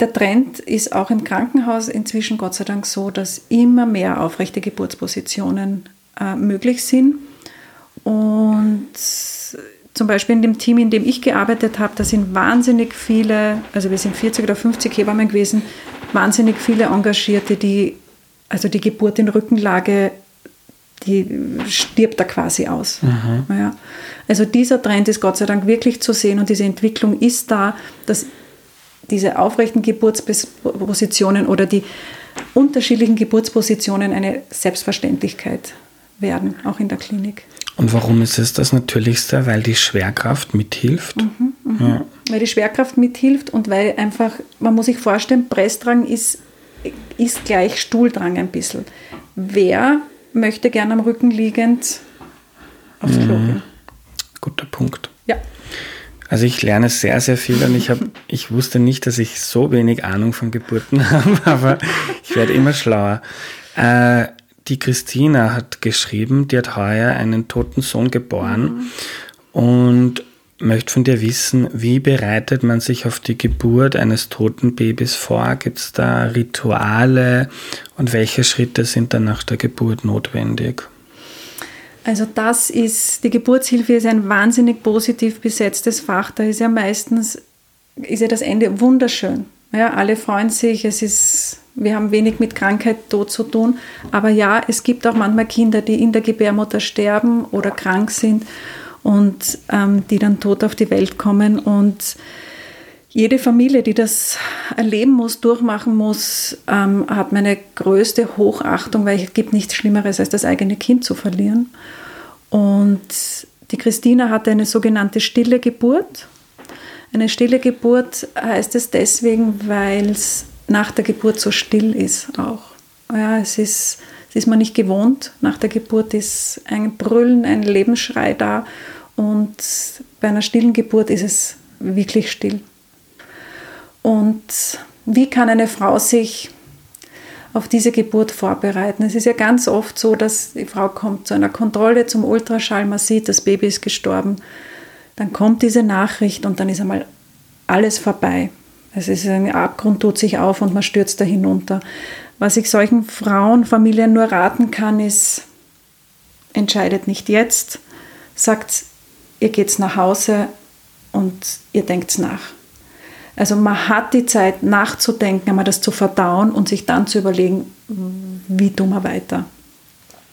der Trend ist auch im Krankenhaus inzwischen Gott sei Dank so, dass immer mehr aufrechte Geburtspositionen äh, möglich sind. Und zum Beispiel in dem Team, in dem ich gearbeitet habe, da sind wahnsinnig viele, also wir sind 40 oder 50 Hebammen gewesen, wahnsinnig viele Engagierte, die, also die Geburt in Rückenlage, die stirbt da quasi aus. Mhm. Ja. Also dieser Trend ist Gott sei Dank wirklich zu sehen und diese Entwicklung ist da, dass diese aufrechten Geburtspositionen oder die unterschiedlichen Geburtspositionen eine Selbstverständlichkeit werden, auch in der Klinik. Und warum ist es das Natürlichste? Weil die Schwerkraft mithilft? Mhm, mh. ja. Weil die Schwerkraft mithilft und weil einfach, man muss sich vorstellen, Pressdrang ist, ist gleich Stuhldrang ein bisschen. Wer möchte gern am Rücken liegend aufs Klo mhm. gehen? Guter Punkt. Ja. Also ich lerne sehr, sehr viel und ich, hab, ich wusste nicht, dass ich so wenig Ahnung von Geburten habe, aber ich werde immer schlauer. Äh, die Christina hat geschrieben, die hat heuer einen toten Sohn geboren mhm. und möchte von dir wissen, wie bereitet man sich auf die Geburt eines toten Babys vor? Gibt es da Rituale und welche Schritte sind dann nach der Geburt notwendig? Also das ist, die Geburtshilfe ist ein wahnsinnig positiv besetztes Fach. Da ist ja meistens, ist ja das Ende wunderschön. Ja, alle freuen sich, es ist, wir haben wenig mit Krankheit, Tod zu tun. Aber ja, es gibt auch manchmal Kinder, die in der Gebärmutter sterben oder krank sind und ähm, die dann tot auf die Welt kommen. Und jede Familie, die das erleben muss, durchmachen muss, ähm, hat meine größte Hochachtung, weil es gibt nichts Schlimmeres, als das eigene Kind zu verlieren. Und die Christina hatte eine sogenannte stille Geburt. Eine stille Geburt heißt es deswegen, weil es nach der Geburt so still ist auch. Ja, es ist, es ist man nicht gewohnt. Nach der Geburt ist ein Brüllen, ein Lebensschrei da. Und bei einer stillen Geburt ist es wirklich still. Und wie kann eine Frau sich auf diese Geburt vorbereiten? Es ist ja ganz oft so, dass die Frau kommt zu einer Kontrolle, zum Ultraschall, man sieht, das Baby ist gestorben. Dann kommt diese Nachricht und dann ist einmal alles vorbei. Es ist ein Abgrund, tut sich auf und man stürzt da hinunter. Was ich solchen Frauen, Familien nur raten kann, ist, entscheidet nicht jetzt, sagt, ihr geht nach Hause und ihr denkt nach. Also man hat die Zeit nachzudenken, einmal das zu verdauen und sich dann zu überlegen, wie tun wir weiter.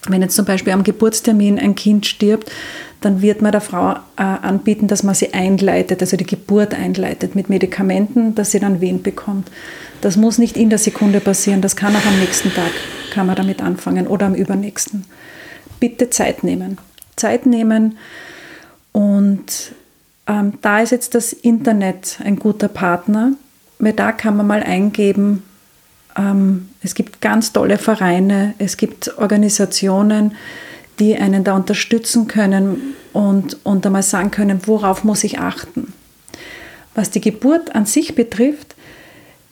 Wenn jetzt zum Beispiel am Geburtstermin ein Kind stirbt, dann wird man der Frau äh, anbieten, dass man sie einleitet, also die Geburt einleitet mit Medikamenten, dass sie dann Wehen bekommt. Das muss nicht in der Sekunde passieren, das kann auch am nächsten Tag, kann man damit anfangen oder am übernächsten. Bitte Zeit nehmen. Zeit nehmen und ähm, da ist jetzt das Internet ein guter Partner, weil da kann man mal eingeben, es gibt ganz tolle Vereine, es gibt Organisationen, die einen da unterstützen können und, und einmal sagen können, worauf muss ich achten. Was die Geburt an sich betrifft,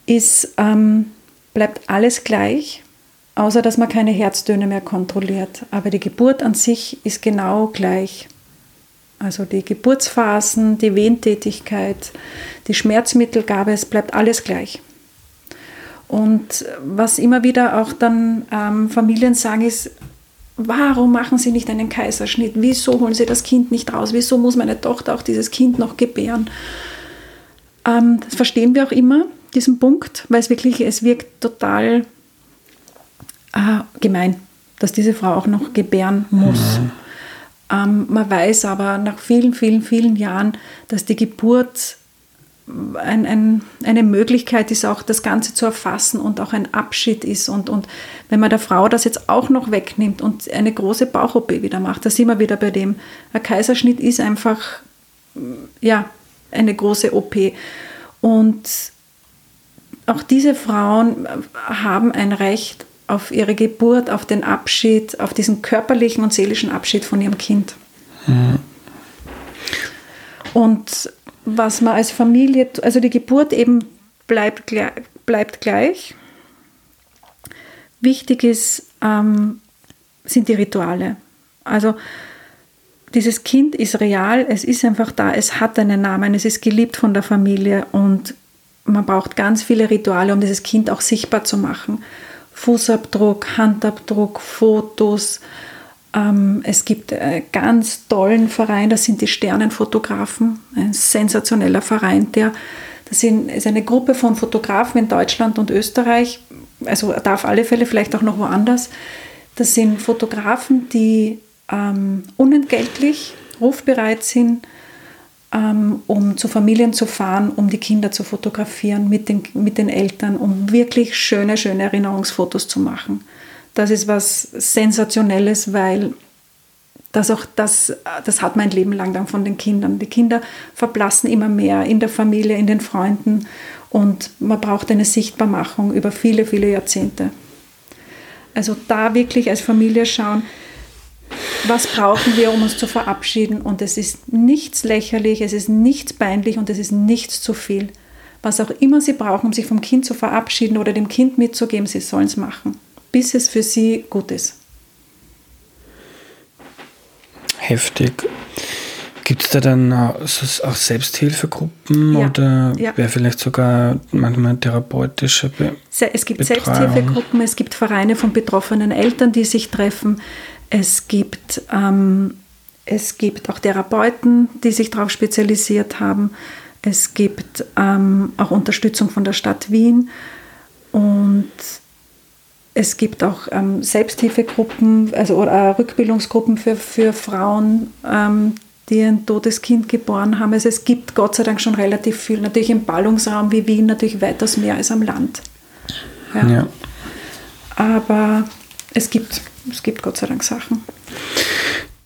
ist, ähm, bleibt alles gleich, außer dass man keine Herztöne mehr kontrolliert. Aber die Geburt an sich ist genau gleich. Also die Geburtsphasen, die Wehentätigkeit, die Schmerzmittelgabe, es bleibt alles gleich. Und was immer wieder auch dann ähm, Familien sagen ist, warum machen Sie nicht einen Kaiserschnitt? Wieso holen Sie das Kind nicht raus? Wieso muss meine Tochter auch dieses Kind noch gebären? Ähm, das verstehen wir auch immer, diesen Punkt, weil es wirklich, es wirkt total äh, gemein, dass diese Frau auch noch gebären muss. Mhm. Ähm, man weiß aber nach vielen, vielen, vielen Jahren, dass die Geburt ein, ein, eine Möglichkeit ist, auch das Ganze zu erfassen und auch ein Abschied ist. Und, und wenn man der Frau das jetzt auch noch wegnimmt und eine große Bauch-OP wieder macht, da sind wir wieder bei dem. Ein Kaiserschnitt ist einfach ja, eine große OP. Und auch diese Frauen haben ein Recht auf ihre Geburt, auf den Abschied, auf diesen körperlichen und seelischen Abschied von ihrem Kind. Mhm. Und was man als Familie, also die Geburt eben bleibt, bleibt gleich. Wichtig ist, ähm, sind die Rituale. Also dieses Kind ist real, es ist einfach da, es hat einen Namen, es ist geliebt von der Familie und man braucht ganz viele Rituale, um dieses Kind auch sichtbar zu machen. Fußabdruck, Handabdruck, Fotos. Ähm, es gibt einen ganz tollen Verein, das sind die Sternenfotografen, ein sensationeller Verein, der das ist eine Gruppe von Fotografen in Deutschland und Österreich, also da auf alle Fälle vielleicht auch noch woanders. Das sind Fotografen, die ähm, unentgeltlich rufbereit sind, ähm, um zu Familien zu fahren, um die Kinder zu fotografieren mit den, mit den Eltern, um wirklich schöne, schöne Erinnerungsfotos zu machen. Das ist was Sensationelles, weil das auch das, das hat mein Leben lang dann von den Kindern. Die Kinder verblassen immer mehr in der Familie, in den Freunden und man braucht eine Sichtbarmachung über viele, viele Jahrzehnte. Also da wirklich als Familie schauen, was brauchen wir, um uns zu verabschieden. Und es ist nichts lächerlich, es ist nichts peinlich und es ist nichts zu viel. Was auch immer sie brauchen, um sich vom Kind zu verabschieden oder dem Kind mitzugeben, sie sollen es machen, bis es für sie gut ist. Heftig. Gibt es da dann auch Selbsthilfegruppen ja, oder ja. wäre vielleicht sogar manchmal therapeutische Be Es gibt Betreuung? Selbsthilfegruppen, es gibt Vereine von betroffenen Eltern, die sich treffen. Es gibt, ähm, es gibt auch Therapeuten, die sich darauf spezialisiert haben. Es gibt ähm, auch Unterstützung von der Stadt Wien und es gibt auch ähm, Selbsthilfegruppen, also oder, äh, Rückbildungsgruppen für, für Frauen, ähm, die ein totes Kind geboren haben. Also es gibt Gott sei Dank schon relativ viel. Natürlich im Ballungsraum wie Wien natürlich weitaus mehr als am Land. Ja. ja. Aber es gibt, es gibt Gott sei Dank Sachen.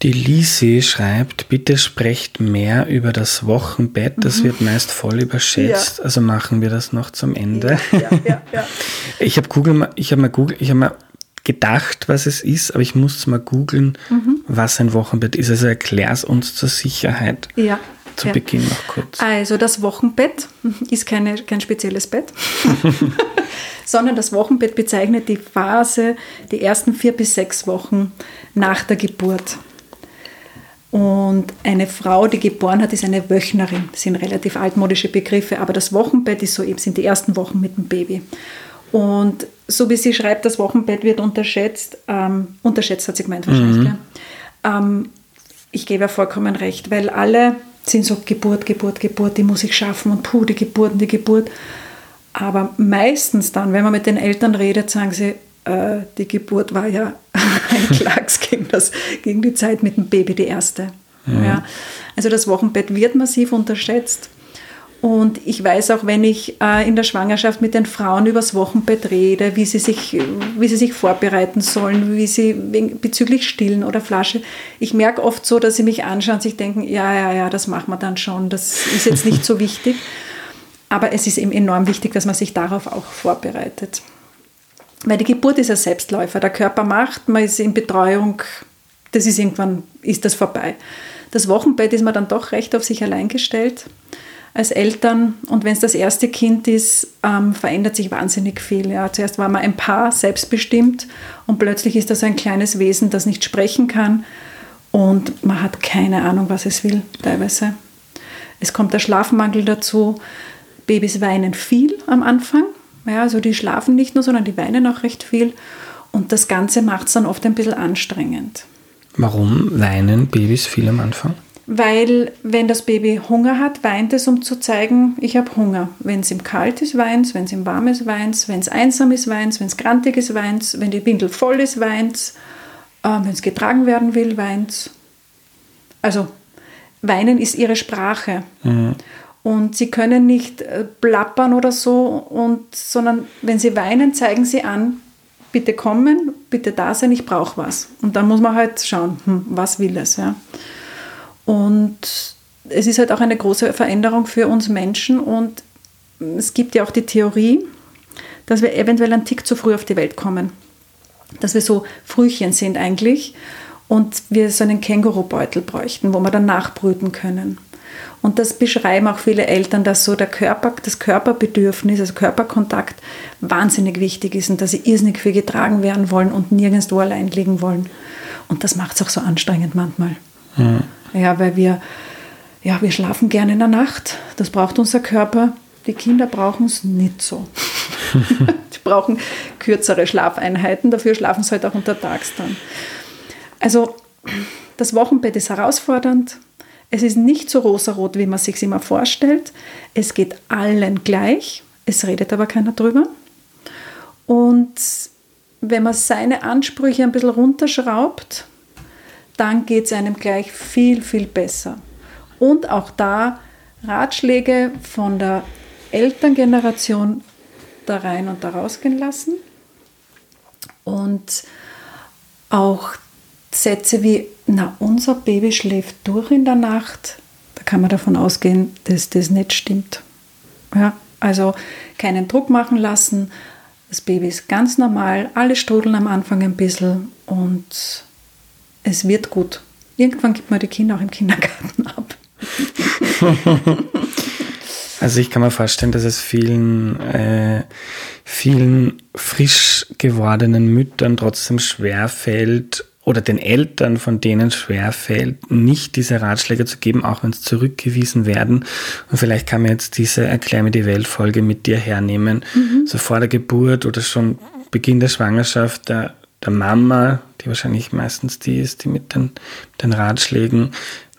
Die Lisi schreibt, bitte sprecht mehr über das Wochenbett. Das mhm. wird meist voll überschätzt. Ja. Also machen wir das noch zum Ende. Ja, ja, ich habe Google, ich habe mal Google, ich habe mal gedacht, was es ist, aber ich muss mal googeln, mhm. was ein Wochenbett ist. Also erklär es uns zur Sicherheit. Ja. Zu. Beginn noch kurz. Also das Wochenbett ist keine, kein spezielles Bett, sondern das Wochenbett bezeichnet die Phase, die ersten vier bis sechs Wochen nach der Geburt. Und eine Frau, die geboren hat, ist eine Wöchnerin. Das sind relativ altmodische Begriffe, aber das Wochenbett ist so eben, sind die ersten Wochen mit dem Baby. Und so wie sie schreibt, das Wochenbett wird unterschätzt. Ähm, unterschätzt hat sie gemeint wahrscheinlich. Mhm. Ähm, ich gebe ja vollkommen recht, weil alle sind so Geburt, Geburt, Geburt, die muss ich schaffen und puh, die Geburt, die Geburt. Aber meistens dann, wenn man mit den Eltern redet, sagen sie, äh, die Geburt war ja ein Klacks gegen, das, gegen die Zeit mit dem Baby, die erste. Mhm. Ja. Also das Wochenbett wird massiv unterschätzt. Und ich weiß auch, wenn ich äh, in der Schwangerschaft mit den Frauen übers Wochenbett rede, wie sie sich, wie sie sich vorbereiten sollen, wie sie bezüglich Stillen oder Flasche, ich merke oft so, dass sie mich anschauen und sich denken, ja, ja, ja, das machen wir dann schon, das ist jetzt nicht so wichtig. Aber es ist eben enorm wichtig, dass man sich darauf auch vorbereitet. Weil die Geburt ist ein Selbstläufer. Der Körper macht, man ist in Betreuung, das ist irgendwann, ist das vorbei. Das Wochenbett ist man dann doch recht auf sich allein gestellt als Eltern. Und wenn es das erste Kind ist, ähm, verändert sich wahnsinnig viel. Ja. Zuerst war man ein Paar, selbstbestimmt, und plötzlich ist das ein kleines Wesen, das nicht sprechen kann. Und man hat keine Ahnung, was es will, teilweise. Es kommt der Schlafmangel dazu. Babys weinen viel am Anfang. Ja, also die schlafen nicht nur, sondern die weinen auch recht viel. Und das Ganze macht es dann oft ein bisschen anstrengend. Warum weinen Babys viel am Anfang? weil wenn das Baby Hunger hat, weint es, um zu zeigen, ich habe Hunger. Wenn es ihm kalt ist, weint es, wenn es ihm warm ist, weint es, wenn es einsam ist, weint es, wenn es grantig ist, weint es, wenn die Windel voll ist, weint es, äh, wenn es getragen werden will, weint es. Also weinen ist ihre Sprache. Mhm. Und sie können nicht äh, plappern oder so, und, sondern wenn sie weinen, zeigen sie an, bitte kommen, bitte da sein, ich brauche was. Und dann muss man halt schauen, hm, was will es. Ja. Und es ist halt auch eine große Veränderung für uns Menschen und es gibt ja auch die Theorie, dass wir eventuell einen Tick zu früh auf die Welt kommen. Dass wir so Frühchen sind eigentlich und wir so einen Kängurubeutel bräuchten, wo wir dann nachbrüten können. Und das beschreiben auch viele Eltern, dass so der Körper, das Körperbedürfnis, also Körperkontakt wahnsinnig wichtig ist und dass sie irrsinnig viel getragen werden wollen und nirgendwo allein liegen wollen. Und das macht es auch so anstrengend manchmal. Mhm. Ja, weil wir, ja, wir schlafen gerne in der Nacht. Das braucht unser Körper. Die Kinder brauchen es nicht so. Die brauchen kürzere Schlafeinheiten, dafür schlafen sie halt auch untertags dann. Also das Wochenbett ist herausfordernd. Es ist nicht so rosarot, wie man sich immer vorstellt. Es geht allen gleich. Es redet aber keiner drüber. Und wenn man seine Ansprüche ein bisschen runterschraubt, dann geht es einem gleich viel, viel besser. Und auch da Ratschläge von der Elterngeneration da rein und da rausgehen lassen. Und auch Sätze wie, na, unser Baby schläft durch in der Nacht, da kann man davon ausgehen, dass das nicht stimmt. Ja, also keinen Druck machen lassen, das Baby ist ganz normal, alle strudeln am Anfang ein bisschen und es wird gut. Irgendwann gibt man die Kinder auch im Kindergarten ab. Also ich kann mir vorstellen, dass es vielen, äh, vielen frisch gewordenen Müttern trotzdem schwer fällt oder den Eltern von denen schwer fällt, nicht diese Ratschläge zu geben, auch wenn es zurückgewiesen werden. Und vielleicht kann man jetzt diese Erklär mir die Welt-Folge mit dir hernehmen, mhm. so vor der Geburt oder schon Beginn der Schwangerschaft der, der Mama, die wahrscheinlich meistens die ist, die mit den, mit den Ratschlägen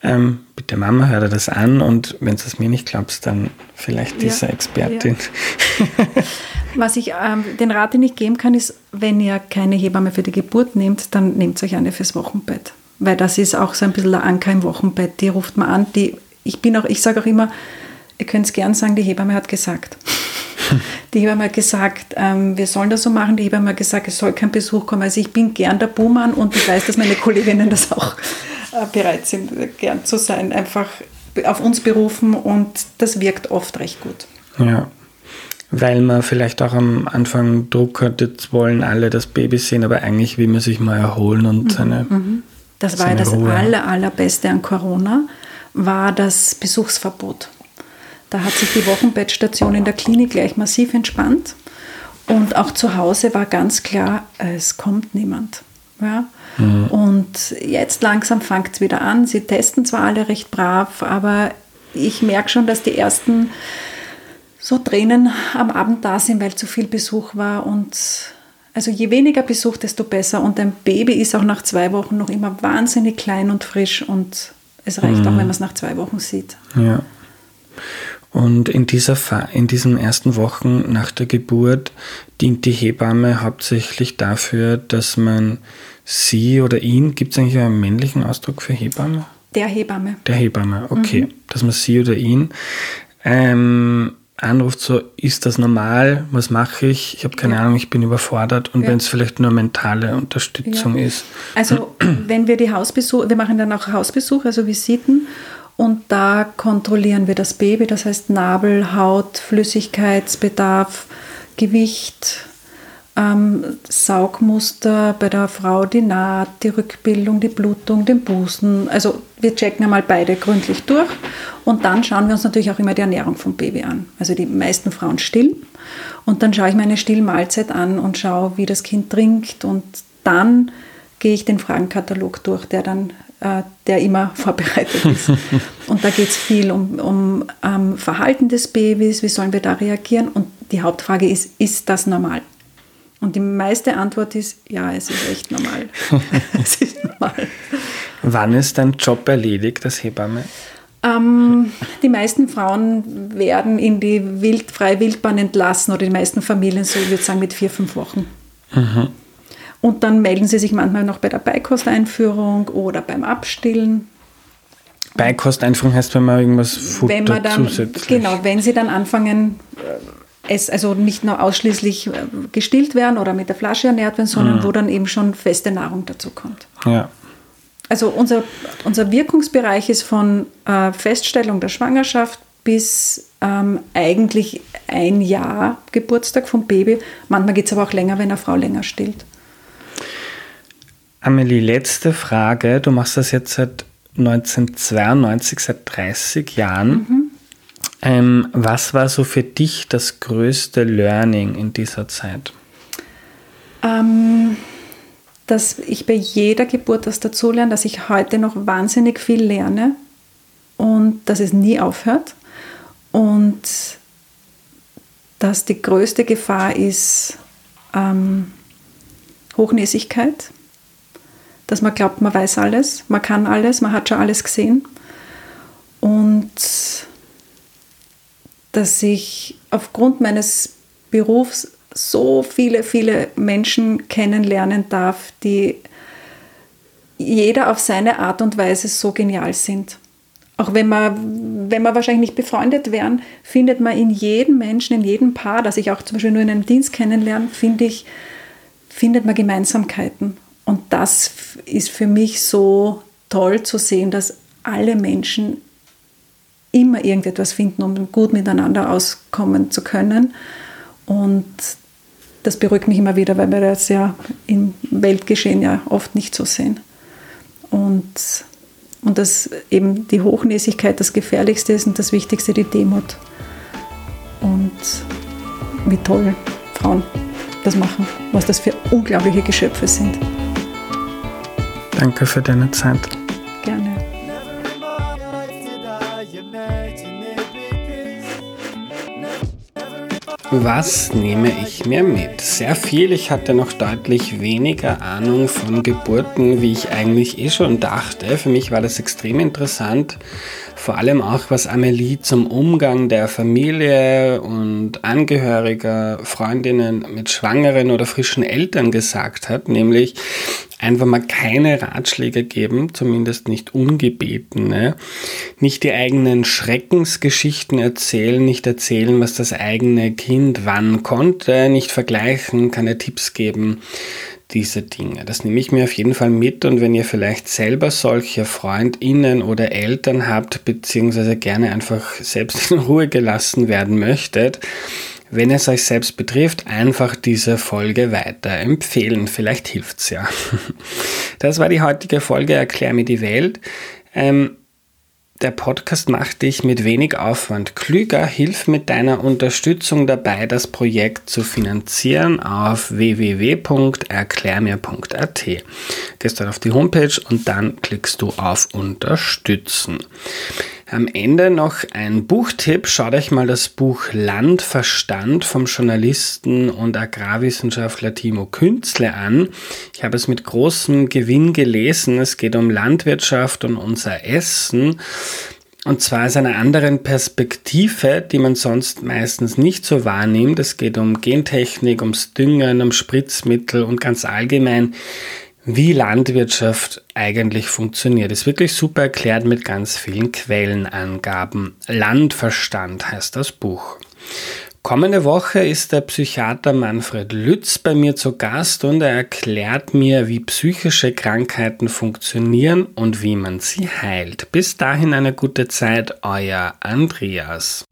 ähm, bitte Mama, hör dir das an und wenn du es mir nicht glaubst, dann vielleicht diese ja, Expertin. Ja. Was ich, ähm, den Rat, den ich geben kann, ist, wenn ihr keine Hebamme für die Geburt nehmt, dann nehmt euch eine fürs Wochenbett. Weil das ist auch so ein bisschen der Anker im Wochenbett. Die ruft man an, die, ich bin auch, ich sage auch immer, ihr könnt es gern sagen, die Hebamme hat gesagt. Die Hebamme hat gesagt, ähm, wir sollen das so machen. Die Hebamme hat gesagt, es soll kein Besuch kommen. Also ich bin gern der Buhmann und ich weiß, dass meine Kolleginnen das auch äh, bereit sind, gern zu sein, einfach auf uns berufen und das wirkt oft recht gut. Ja, weil man vielleicht auch am Anfang Druck hat, jetzt wollen alle das Baby sehen, aber eigentlich will man sich mal erholen und mhm, seine. Mhm. Das war ja das aller, allerbeste an Corona, war das Besuchsverbot. Da hat sich die Wochenbettstation in der Klinik gleich massiv entspannt. Und auch zu Hause war ganz klar, es kommt niemand. Ja? Mhm. Und jetzt langsam fängt es wieder an. Sie testen zwar alle recht brav, aber ich merke schon, dass die ersten so Tränen am Abend da sind, weil zu viel Besuch war. Und also je weniger Besuch, desto besser. Und ein Baby ist auch nach zwei Wochen noch immer wahnsinnig klein und frisch und es reicht mhm. auch, wenn man es nach zwei Wochen sieht. Ja. Und in, dieser, in diesen ersten Wochen nach der Geburt dient die Hebamme hauptsächlich dafür, dass man sie oder ihn, gibt es eigentlich einen männlichen Ausdruck für Hebamme? Der Hebamme. Der Hebamme, okay. Mhm. Dass man sie oder ihn ähm, anruft, so ist das normal, was mache ich, ich habe keine ja. Ahnung, ich bin überfordert und ja. wenn es vielleicht nur mentale Unterstützung ja. ist. Also wenn wir die Hausbesuche, wir machen dann auch Hausbesuche, also Visiten und da kontrollieren wir das Baby, das heißt Nabel, Haut, Flüssigkeitsbedarf, Gewicht, ähm, Saugmuster bei der Frau, die Naht, die Rückbildung, die Blutung, den Busen. Also wir checken einmal beide gründlich durch und dann schauen wir uns natürlich auch immer die Ernährung vom Baby an. Also die meisten Frauen still und dann schaue ich meine Stillmahlzeit an und schaue, wie das Kind trinkt und dann gehe ich den Fragenkatalog durch, der dann äh, der immer vorbereitet ist. und da geht es viel um, um ähm, Verhalten des Babys, wie sollen wir da reagieren und die Hauptfrage ist, ist das normal? Und die meiste Antwort ist, ja, es ist echt normal. es ist normal. Wann ist dein Job erledigt als Hebamme? Ähm, die meisten Frauen werden in die Wild, freie Wildbahn entlassen oder die meisten Familien, so ich würde sagen, mit vier, fünf Wochen. Mhm. Und dann melden sie sich manchmal noch bei der Beikosteinführung oder beim Abstillen. Beikosteinführung heißt, wenn man irgendwas Futter wenn man dann, zusätzlich... Genau, wenn sie dann anfangen, es also nicht nur ausschließlich äh, gestillt werden oder mit der Flasche ernährt werden, sondern mhm. wo dann eben schon feste Nahrung dazu kommt. Ja. Also unser, unser Wirkungsbereich ist von äh, Feststellung der Schwangerschaft bis ähm, eigentlich ein Jahr Geburtstag vom Baby. Manchmal geht es aber auch länger, wenn eine Frau länger stillt. Amelie, letzte Frage. Du machst das jetzt seit 1992, seit 30 Jahren. Mhm. Ähm, was war so für dich das größte Learning in dieser Zeit? Ähm, dass ich bei jeder Geburt das dazulerne, dass ich heute noch wahnsinnig viel lerne und dass es nie aufhört. Und dass die größte Gefahr ist ähm, Hochnäsigkeit, dass man glaubt, man weiß alles, man kann alles, man hat schon alles gesehen. Und dass ich aufgrund meines Berufs so viele, viele Menschen kennenlernen darf, die jeder auf seine Art und Weise so genial sind. Auch wenn man, wenn wir wahrscheinlich nicht befreundet wären, findet man in jedem Menschen, in jedem Paar, das ich auch zum Beispiel nur in einem Dienst kennenlerne, finde ich, findet man Gemeinsamkeiten. Und das ist für mich so toll zu sehen, dass alle Menschen immer irgendetwas finden, um gut miteinander auskommen zu können. Und das beruhigt mich immer wieder, weil wir das ja im Weltgeschehen ja oft nicht so sehen. und, und dass eben die Hochnäsigkeit das Gefährlichste ist und das Wichtigste die Demut. Und wie toll Frauen das machen, was das für unglaubliche Geschöpfe sind. Danke für deine Zeit. Was nehme ich mir mit? Sehr viel. Ich hatte noch deutlich weniger Ahnung von Geburten, wie ich eigentlich eh schon dachte. Für mich war das extrem interessant. Vor allem auch, was Amelie zum Umgang der Familie und Angehöriger, Freundinnen mit schwangeren oder frischen Eltern gesagt hat, nämlich einfach mal keine Ratschläge geben, zumindest nicht ungebetene, nicht die eigenen Schreckensgeschichten erzählen, nicht erzählen, was das eigene Kind wann konnte, nicht vergleichen, keine Tipps geben, diese Dinge. Das nehme ich mir auf jeden Fall mit und wenn ihr vielleicht selber solche Freundinnen oder Eltern habt, beziehungsweise gerne einfach selbst in Ruhe gelassen werden möchtet, wenn es euch selbst betrifft, einfach diese Folge weiterempfehlen. Vielleicht hilft's ja. Das war die heutige Folge Erklär mir die Welt. Ähm, der Podcast macht dich mit wenig Aufwand klüger. Hilf mit deiner Unterstützung dabei, das Projekt zu finanzieren auf www.erklärmir.at. Gehst dann auf die Homepage und dann klickst du auf Unterstützen. Am Ende noch ein Buchtipp. Schaut euch mal das Buch Landverstand vom Journalisten und Agrarwissenschaftler Timo Künzle an. Ich habe es mit großem Gewinn gelesen. Es geht um Landwirtschaft und unser Essen. Und zwar aus einer anderen Perspektive, die man sonst meistens nicht so wahrnimmt. Es geht um Gentechnik, ums Düngen, um Spritzmittel und ganz allgemein wie Landwirtschaft eigentlich funktioniert. Ist wirklich super erklärt mit ganz vielen Quellenangaben. Landverstand heißt das Buch. Kommende Woche ist der Psychiater Manfred Lütz bei mir zu Gast und er erklärt mir, wie psychische Krankheiten funktionieren und wie man sie heilt. Bis dahin eine gute Zeit, euer Andreas.